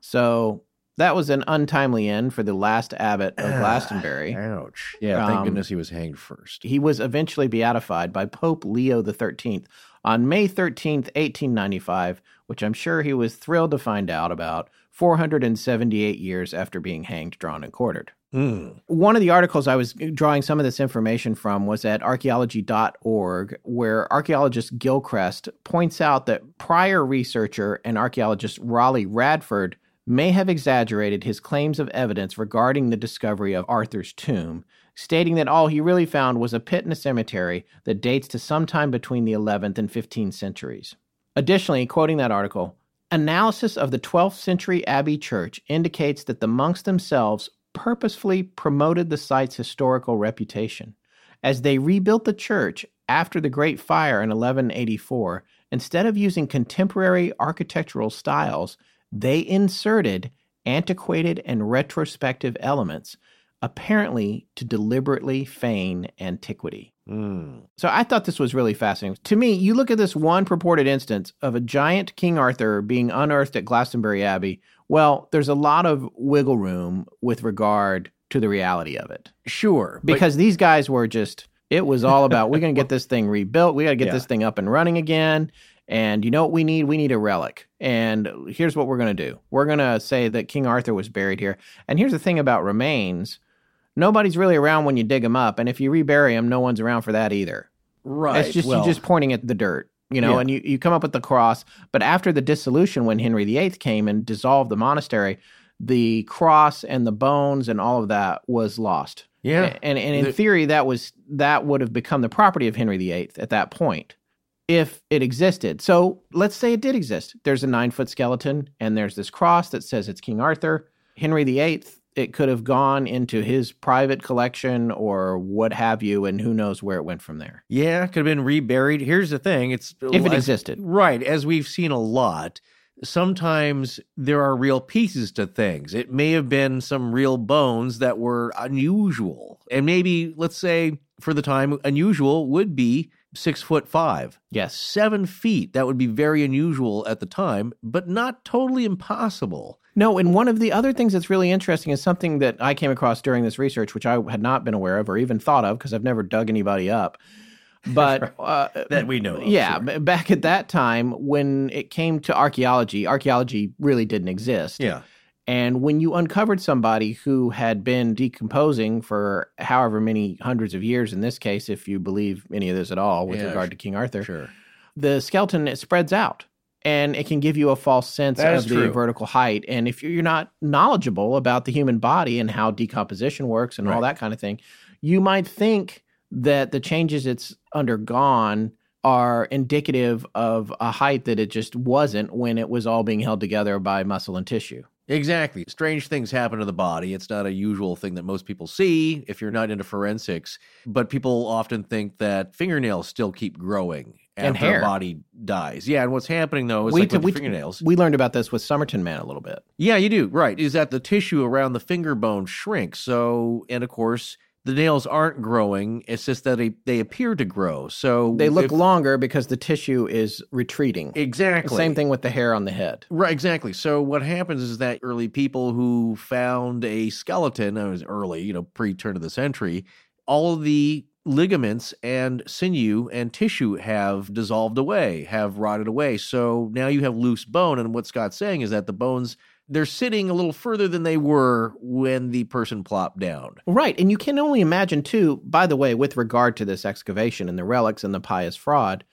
Speaker 3: So that was an untimely end for the last abbot of Glastonbury.
Speaker 2: Ouch. Yeah, thank
Speaker 3: Um,
Speaker 2: goodness he was hanged first.
Speaker 3: He was eventually beatified by Pope Leo XIII on May 13th, 1895, which I'm sure he was thrilled to find out about 478 years after being hanged, drawn, and quartered.
Speaker 2: Hmm.
Speaker 3: One of the articles I was drawing some of this information from was at archaeology.org, where archaeologist Gilchrist points out that prior researcher and archaeologist Ralegh Radford may have exaggerated his claims of evidence regarding the discovery of Arthur's tomb, stating that all he really found was a pit in a cemetery that dates to sometime between the 11th and 15th centuries. Additionally, quoting that article, analysis of the 12th century Abbey Church indicates that the monks themselves purposefully promoted the site's historical reputation. As they rebuilt the church after the Great Fire in 1184, instead of using contemporary architectural styles, they inserted antiquated and retrospective elements, apparently to deliberately feign antiquity.
Speaker 2: Hmm.
Speaker 3: So I thought this was really fascinating. To me, you look at this one purported instance of a giant King Arthur being unearthed at Glastonbury Abbey. Well, there's a lot of wiggle room with regard to the reality of it.
Speaker 2: Sure. but-
Speaker 3: Because these guys were just, it was all about, we're going to get this thing rebuilt. We got to get
Speaker 2: Yeah.
Speaker 3: this thing up and running again. And you know what we need? We need a relic. And here's what we're going to do we're going to say that King Arthur was buried here. And here's the thing about remains nobody's really around when you dig them up. And if you rebury them, no one's around for that either.
Speaker 2: right.
Speaker 3: It's just
Speaker 2: well,
Speaker 3: you're just pointing at the dirt, you know,
Speaker 2: Yeah.
Speaker 3: and you, you come up with the cross. But after the dissolution, when Henry VIII came and dissolved the monastery, the cross and the bones and all of that was lost.
Speaker 2: Yeah.
Speaker 3: And and in
Speaker 2: The-
Speaker 3: theory, that was that would have become the property of Henry VIII at that point, if it existed. So let's say it did exist. There's a nine foot skeleton, and there's this cross that says it's King Arthur. Henry VIII. It could have gone into his private collection or what have you, and who knows where it went from there.
Speaker 2: Yeah, could have been reburied. Here's the thing: it's
Speaker 3: If it
Speaker 2: as-
Speaker 3: existed.
Speaker 2: right? As we've seen a lot, sometimes there are real pieces to things. It may have been some real bones that were unusual, and maybe let's say for the time, unusual would be six foot five,
Speaker 3: Yes.
Speaker 2: seven feet. That would be very unusual at the time, but not totally impossible.
Speaker 3: No, and one of the other things that's really interesting is something that I came across during this research, which I had not been aware of or even thought of because I've never dug anybody up. But uh,
Speaker 2: That we know of,
Speaker 3: yeah,
Speaker 2: sure.
Speaker 3: back at that time when it came to archaeology, archaeology really didn't exist.
Speaker 2: Yeah,
Speaker 3: And when you uncovered somebody who had been decomposing for however many hundreds of years, in this case, if you believe any of this at all with
Speaker 2: Yeah,
Speaker 3: regard to King Arthur,
Speaker 2: sure.
Speaker 3: the skeleton it spreads out and it can give you a false sense
Speaker 2: That
Speaker 3: of the
Speaker 2: true.
Speaker 3: vertical height and if you're not knowledgeable about the human body and how decomposition works and all that kind of thing you might think that the changes it's undergone are indicative of a height that it just wasn't when it was all being held together by muscle and tissue
Speaker 2: Exactly. Strange things happen to the body. It's not a usual thing that most people see if you're not into forensics. But people often think that fingernails still keep growing
Speaker 3: And hair.
Speaker 2: body dies. Yeah, and what's happening though is
Speaker 3: we,
Speaker 2: like
Speaker 3: t-
Speaker 2: with
Speaker 3: we,
Speaker 2: the fingernails.
Speaker 3: we learned about this with Somerton Man a little bit.
Speaker 2: yeah, you do. Right. Is that the tissue around the finger bone shrinks. So, and of course, the nails aren't growing. It's just that they, they appear to grow. So
Speaker 3: They look
Speaker 2: if-
Speaker 3: longer because the tissue is retreating.
Speaker 2: Exactly.
Speaker 3: Same thing with the hair on the head.
Speaker 2: Right, exactly. So what happens is that early people who found a skeleton, I was early, you know, pre turn of the century, all of the ligaments and sinew and tissue have dissolved away, have rotted away. So now you have loose bone. And what Scott's saying is that the bones they're sitting a little further than they were when the person plopped down.
Speaker 3: Right. And you can only imagine, too, by the way, with regard to this excavation and the relics and the pious fraud,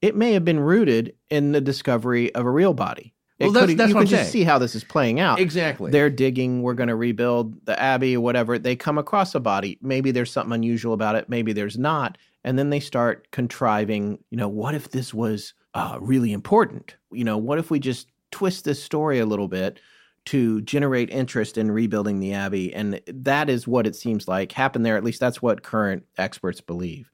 Speaker 3: it may have been rooted in the discovery of a real body. It
Speaker 2: Well, that's- that's
Speaker 3: you
Speaker 2: what
Speaker 3: can just see how this is playing out.
Speaker 2: Exactly.
Speaker 3: They're digging, we're going to rebuild the abbey or whatever. They come across a body. Maybe there's something unusual about it. Maybe there's not. And then they start contriving, you know, what if this was uh, really important? You know, what if we just twist this story a little bit to generate interest in rebuilding the abbey? And that is what it seems like happened there. At least that's what current experts believe.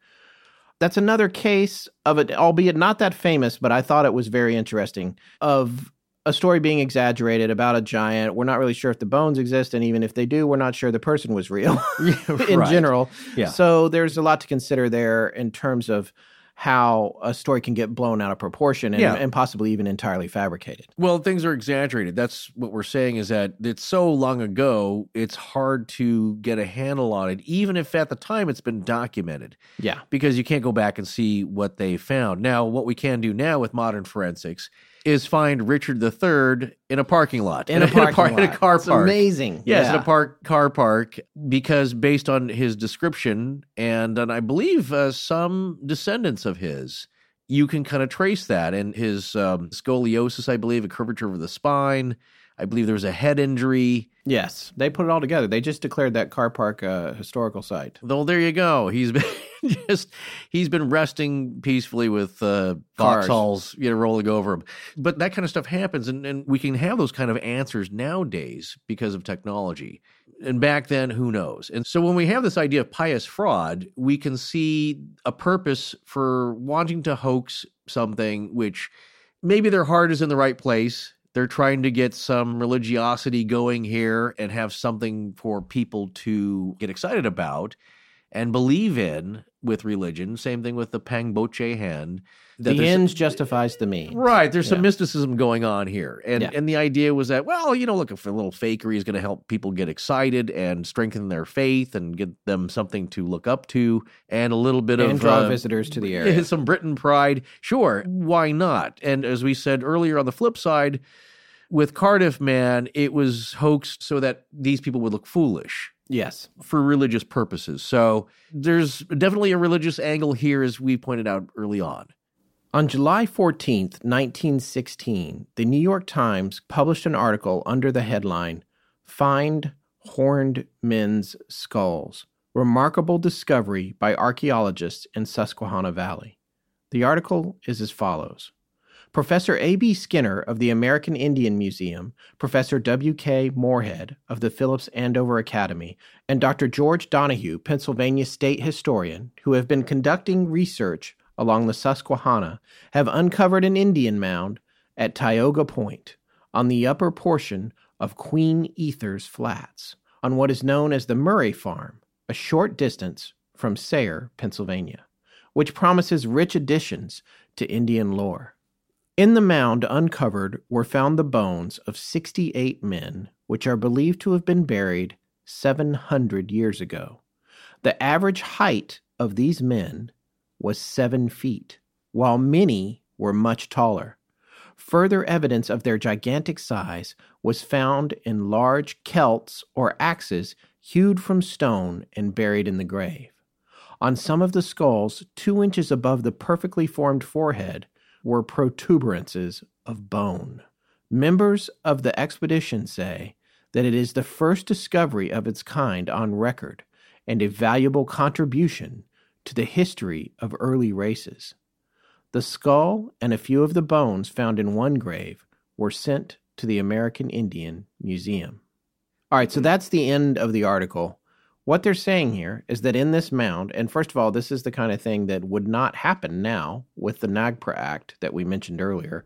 Speaker 3: That's another case of it, albeit not that famous, but I thought it was very interesting of a story being exaggerated about a giant. We're not really sure if the bones exist, and even if they do, we're not sure the person was real in
Speaker 2: Right.
Speaker 3: general.
Speaker 2: Yeah.
Speaker 3: So there's a lot to consider there in terms of how a story can get blown out of proportion and,
Speaker 2: Yeah.
Speaker 3: and possibly even entirely fabricated.
Speaker 2: Well, things are exaggerated. That's what we're saying is that it's so long ago, it's hard to get a handle on it, even if at the time it's been documented,
Speaker 3: Yeah.
Speaker 2: because you can't go back and see what they found. Now, what we can do now with modern forensics is find Richard III in a parking lot,
Speaker 3: In a parking
Speaker 2: par- in a car
Speaker 3: It's
Speaker 2: park.
Speaker 3: amazing.
Speaker 2: Yes, in a park car park because based on his description and, and I believe uh, some descendants of his, you can kind of trace that and his um, scoliosis, I believe, a curvature of the spine. I believe there was a head injury.
Speaker 3: Yes. They put it all together. They just declared that car park a historical site.
Speaker 2: Though there you go. He's been just he's been resting peacefully with uh,
Speaker 3: Cars.
Speaker 2: foxholes, you know, rolling over him. But that kind of stuff happens, and, and we can have those kind of answers nowadays because of technology. And back then, who knows? And so when we have this idea of pious fraud, we can see a purpose for wanting to hoax something which maybe their heart is in the right place. They're trying to get some religiosity going here and have something for people to get excited about and believe in with religion. Same thing with the Pangboche hand.
Speaker 3: The ends justifies the means.
Speaker 2: Right, there's some mysticism going on here, and
Speaker 3: Yeah.
Speaker 2: and the idea was that well, you know, look, if a little fakery is going to help people get excited and strengthen their faith and get them something to look up to, and a little bit
Speaker 3: And
Speaker 2: of
Speaker 3: draw
Speaker 2: uh,
Speaker 3: visitors to the area.
Speaker 2: some Britain pride, sure, why not? And as we said earlier, on the flip side, with Cardiff Man, it was hoaxed so that these people would look foolish
Speaker 3: Yes.
Speaker 2: for religious purposes. So there's definitely a religious angle here, as we pointed out early on.
Speaker 3: On July 14th, 1916, the New York Times published an article under the headline Find Horned Men's Skulls Remarkable Discovery by Archaeologists in Susquehanna Valley. The article is as follows Professor A.B. Skinner of the American Indian Museum, Professor W.K. Moorehead of the Phillips Andover Academy, and Dr. George Donehoo, Pennsylvania state historian, who have been conducting research along the Susquehanna, have uncovered an Indian mound at Tioga Point on the upper portion of Queen Esther's Flats, on what is known as the Murray Farm, a short distance from Sayre, Pennsylvania, which promises rich additions to Indian lore. In the mound uncovered were found the bones of 68 men, which are believed to have been buried 700 years ago. The average height of these men was seven feet, while many were much taller. Further evidence of their gigantic size was found in large celts or axes hewed from stone and buried in the grave. On some of the skulls, two inches above the perfectly formed forehead, were protuberances of bone. Members of the expedition say that it is the first discovery of its kind on record and a valuable contribution to the history of early races. The skull and a few of the bones found in one grave were sent to the American Indian Museum. All right, so that's the end of the article. What they're saying here is that in this mound, and first of all, this is the kind of thing that would not happen now with the NAGPRA Act that we mentioned earlier.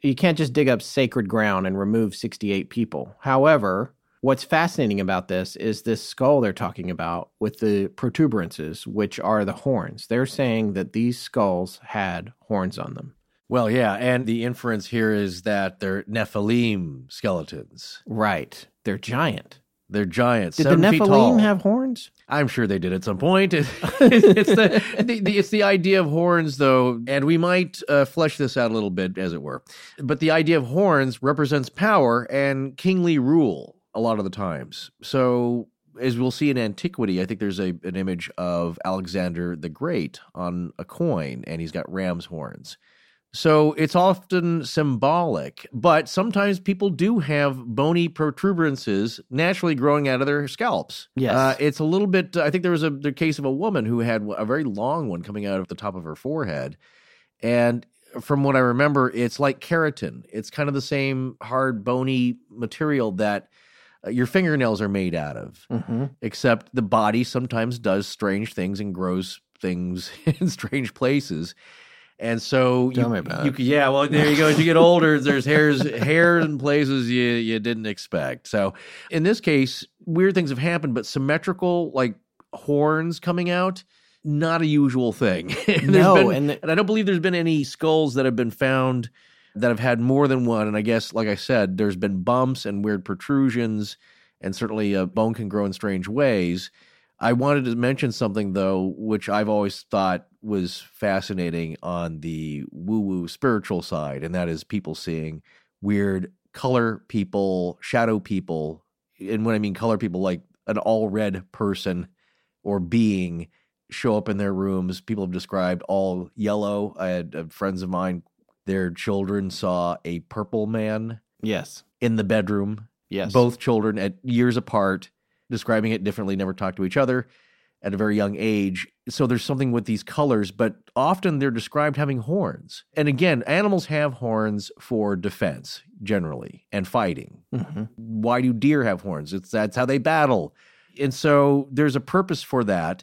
Speaker 3: You can't just dig up sacred ground and remove 68 people. However, what's fascinating about this is this skull they're talking about with the protuberances, which are the horns. They're saying that these skulls had horns on them.
Speaker 2: Well, yeah, and the inference here is that they're Nephilim skeletons.
Speaker 3: Right. They're giant.
Speaker 2: They're giants.
Speaker 3: Did the
Speaker 2: seven feet tall.
Speaker 3: Nephilim have horns?
Speaker 2: I'm sure they did at some point. it's the, the, the it's the idea of horns, though, and we might uh, flesh this out a little bit, as it were. But the idea of horns represents power and kingly rule a lot of the times. So, as we'll see in antiquity, I think there's a an image of Alexander the Great on a coin, and he's got ram's horns. So it's often symbolic, but sometimes people do have bony protuberances naturally growing out of their scalps.
Speaker 3: Yes.
Speaker 2: Uh, it's a little bit, I think there was a the case of a woman who had a very long one coming out of the top of her forehead. And from what I remember, it's like keratin. It's kind of the same hard, bony material that uh, your fingernails are made out of,
Speaker 3: Mm-hmm.
Speaker 2: except the body sometimes does strange things and grows things in strange places. And so
Speaker 3: Tell
Speaker 2: you,
Speaker 3: me about
Speaker 2: you
Speaker 3: it.
Speaker 2: yeah, well, there you go. As you get older, there's hairs, hair in places you you didn't expect. So in this case, weird things have happened, but symmetrical like horns coming out, not a usual thing. And
Speaker 3: No,
Speaker 2: been-
Speaker 3: and the-
Speaker 2: and I don't believe there's been any skulls that have been found that have had more than one. And I guess, like I said, there's been bumps and weird protrusions, and certainly a bone can grow in strange ways. I wanted to mention something though, which I've always thought was fascinating on the woo woo spiritual side, and that is people seeing weird color people, shadow people. And when I mean color people, like an all red person or being show up in their rooms. People have described all yellow. I had uh, friends of mine, their children saw a purple man
Speaker 3: Yes.
Speaker 2: in the bedroom
Speaker 3: Yes.
Speaker 2: both children at years apart, describing it differently, never talked to each other at a very young age. So there's something with these colors, but often they're described having horns. And again, animals have horns for defense generally and fighting.
Speaker 3: Mhm.
Speaker 2: Why do deer have horns? It's that's how they battle. And so there's a purpose for that.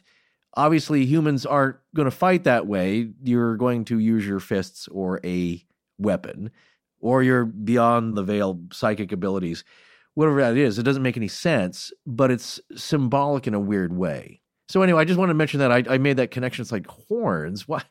Speaker 2: Obviously, humans aren't going to fight that way. You're going to use your fists or a weapon. or your beyond the veil psychic abilities, whatever that is. It doesn't make any sense, but it's symbolic in a weird way. So anyway, I just want to mention that I, I made that connection. It's like horns. What?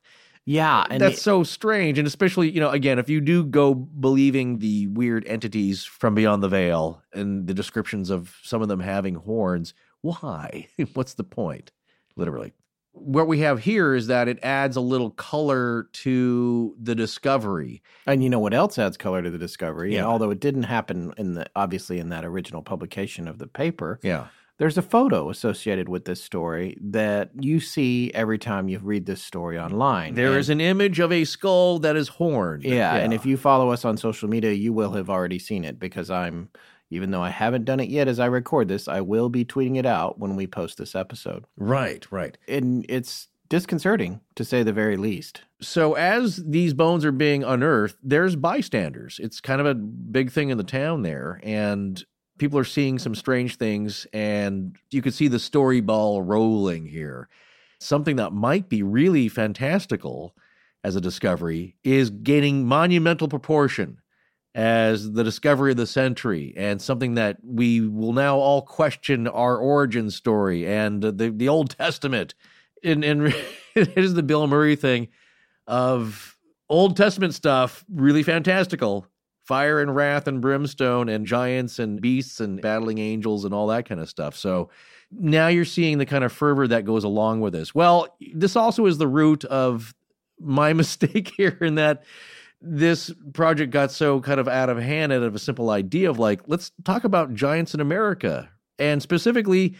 Speaker 3: Yeah, and
Speaker 2: That's
Speaker 3: it-
Speaker 2: so strange. And especially, you know, again, if you do go believing the weird entities from beyond the veil and the descriptions of some of them having horns, why? What's the point? Literally. What we have here is that it adds a little color to the discovery.
Speaker 3: And you know what else adds color to the discovery?
Speaker 2: Yeah.
Speaker 3: And although it didn't happen in the obviously in that original publication of the paper,
Speaker 2: Yeah.
Speaker 3: There's a photo associated with this story that you see every time you read this story online.
Speaker 2: There
Speaker 3: And-
Speaker 2: is an image of a skull that is horned.
Speaker 3: yeah, and if you follow us on social media, you will have already seen it because I'm even though I haven't done it yet as I record this, I will be tweeting it out when we post this episode.
Speaker 2: Right, right.
Speaker 3: And it's disconcerting to say the very least.
Speaker 2: So as these bones are being unearthed, there's bystanders. It's kind of a big thing in the town there, and people are seeing some strange things, and you can see the story ball rolling here. Something that might be really fantastical as a discovery is gaining monumental proportion as the discovery of the century and something that we will now all question our origin story and the, the Old Testament. And, and it is the Bill Murray thing of Old Testament stuff, really fantastical. Fire and wrath and brimstone and giants and beasts and battling angels and all that kind of stuff. So now you're seeing the kind of fervor that goes along with this. Well, this also is the root of my mistake here in that this project got so kind of out of hand out of a simple idea of like, let's talk about giants in America and specifically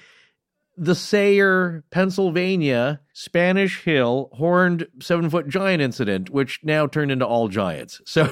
Speaker 2: the Sayre, Pennsylvania, Spanish Hill horned seven foot giant incident, which now turned into all giants. So,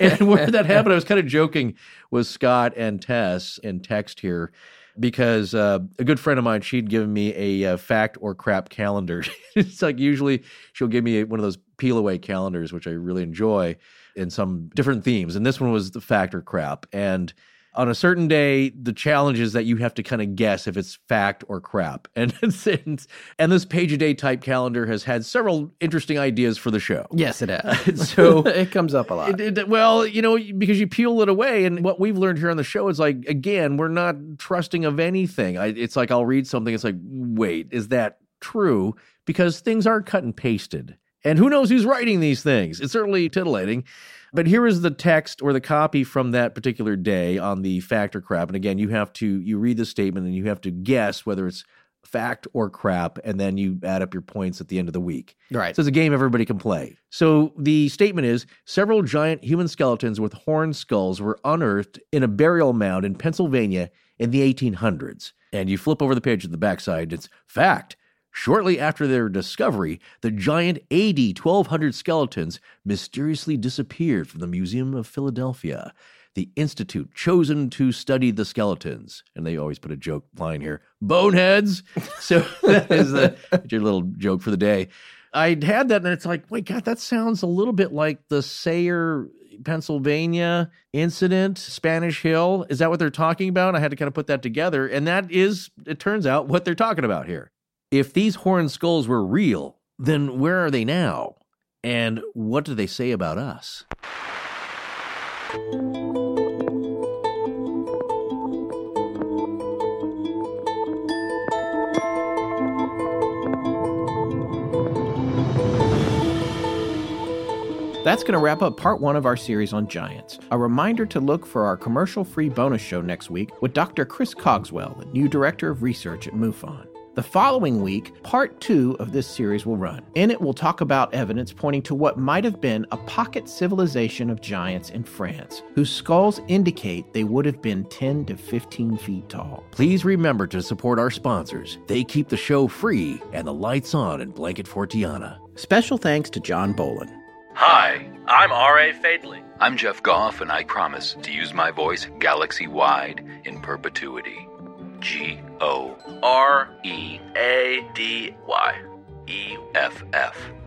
Speaker 2: and where that happened, I was kind of joking with Scott and Tess in text here because uh, a good friend of mine, she'd given me a uh, fact or crap calendar. it's like usually she'll give me one of those peel away calendars, which I really enjoy in some different themes. And this one was the fact or crap. And on a certain day, the challenge is that you have to kind of guess if it's fact or crap. And since and this page a day type calendar has had several interesting ideas for the show.
Speaker 3: Yes, it has.
Speaker 2: So
Speaker 3: it comes up a lot.
Speaker 2: it, it- well, you know, because you peel it away, and what we've learned here on the show is like, again, we're not trusting of anything. I, it's like I'll read something, it's like, wait, is that true? Because things are cut and pasted, and who knows who's writing these things? It's certainly titillating. But here is the text or the copy from that particular day on the fact or crap. And again, you have to you read the statement and you have to guess whether it's fact or crap, and then you add up your points at the end of the week.
Speaker 3: right.
Speaker 2: So it's a game everybody can play. So the statement is several giant human skeletons with horned skulls were unearthed in a burial mound in Pennsylvania in the 1800s. And you flip over the page at the backside, it's fact. Shortly after their discovery, the giant AD 1200 skeletons mysteriously disappeared from the Museum of Philadelphia. The institute chosen to study the skeletons, and they always put a joke line here boneheads. So that is the, your little joke for the day. I had that, and it's like, wait, God, that sounds a little bit like the Sayre, Pennsylvania incident, Spanish Hill. Is that what they're talking about? I had to kind of put that together, and that is, it turns out, what they're talking about here. If these horned skulls were real, then where are they now? And what do they say about us?
Speaker 3: That's going to wrap up part one of our series on giants. A reminder to look for our commercial free bonus show next week with Dr. Chris Cogswell, the new director of research at MUFON. The following week, part two of this series will run. In it, we'll talk about evidence pointing to what might have been a pocket civilization of giants in France, whose skulls indicate they would have been 10 to 15 feet tall.
Speaker 2: Please remember to support our sponsors. They keep the show free and the lights on in Blanket Fortiana.
Speaker 3: Special thanks to John Bolin.
Speaker 5: Hi, I'm R.A. Fadley.
Speaker 7: I'm Jeff Goff, and I promise to use my voice galaxy wide in perpetuity. G O
Speaker 5: R
Speaker 7: E
Speaker 5: A D Y. E.
Speaker 7: F F.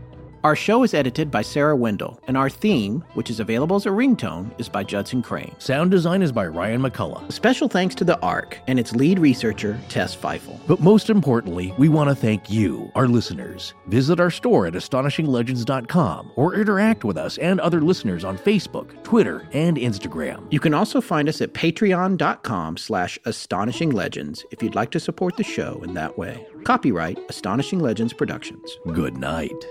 Speaker 3: Our show is edited by Sarah Wendell, and our theme, which is available as a ringtone, is by Judson Crane.
Speaker 2: Sound design is by Ryan McCullough.
Speaker 3: Special thanks to the ARC and its lead researcher, Tess Feifel.
Speaker 2: But most importantly, we want to thank you, our listeners. Visit our store at astonishinglegends.com or interact with us and other listeners on Facebook, Twitter, and Instagram.
Speaker 3: You can also find us at patreon.com slash astonishinglegends if you'd like to support the show in that way. Copyright Astonishing Legends Productions.
Speaker 2: Good night.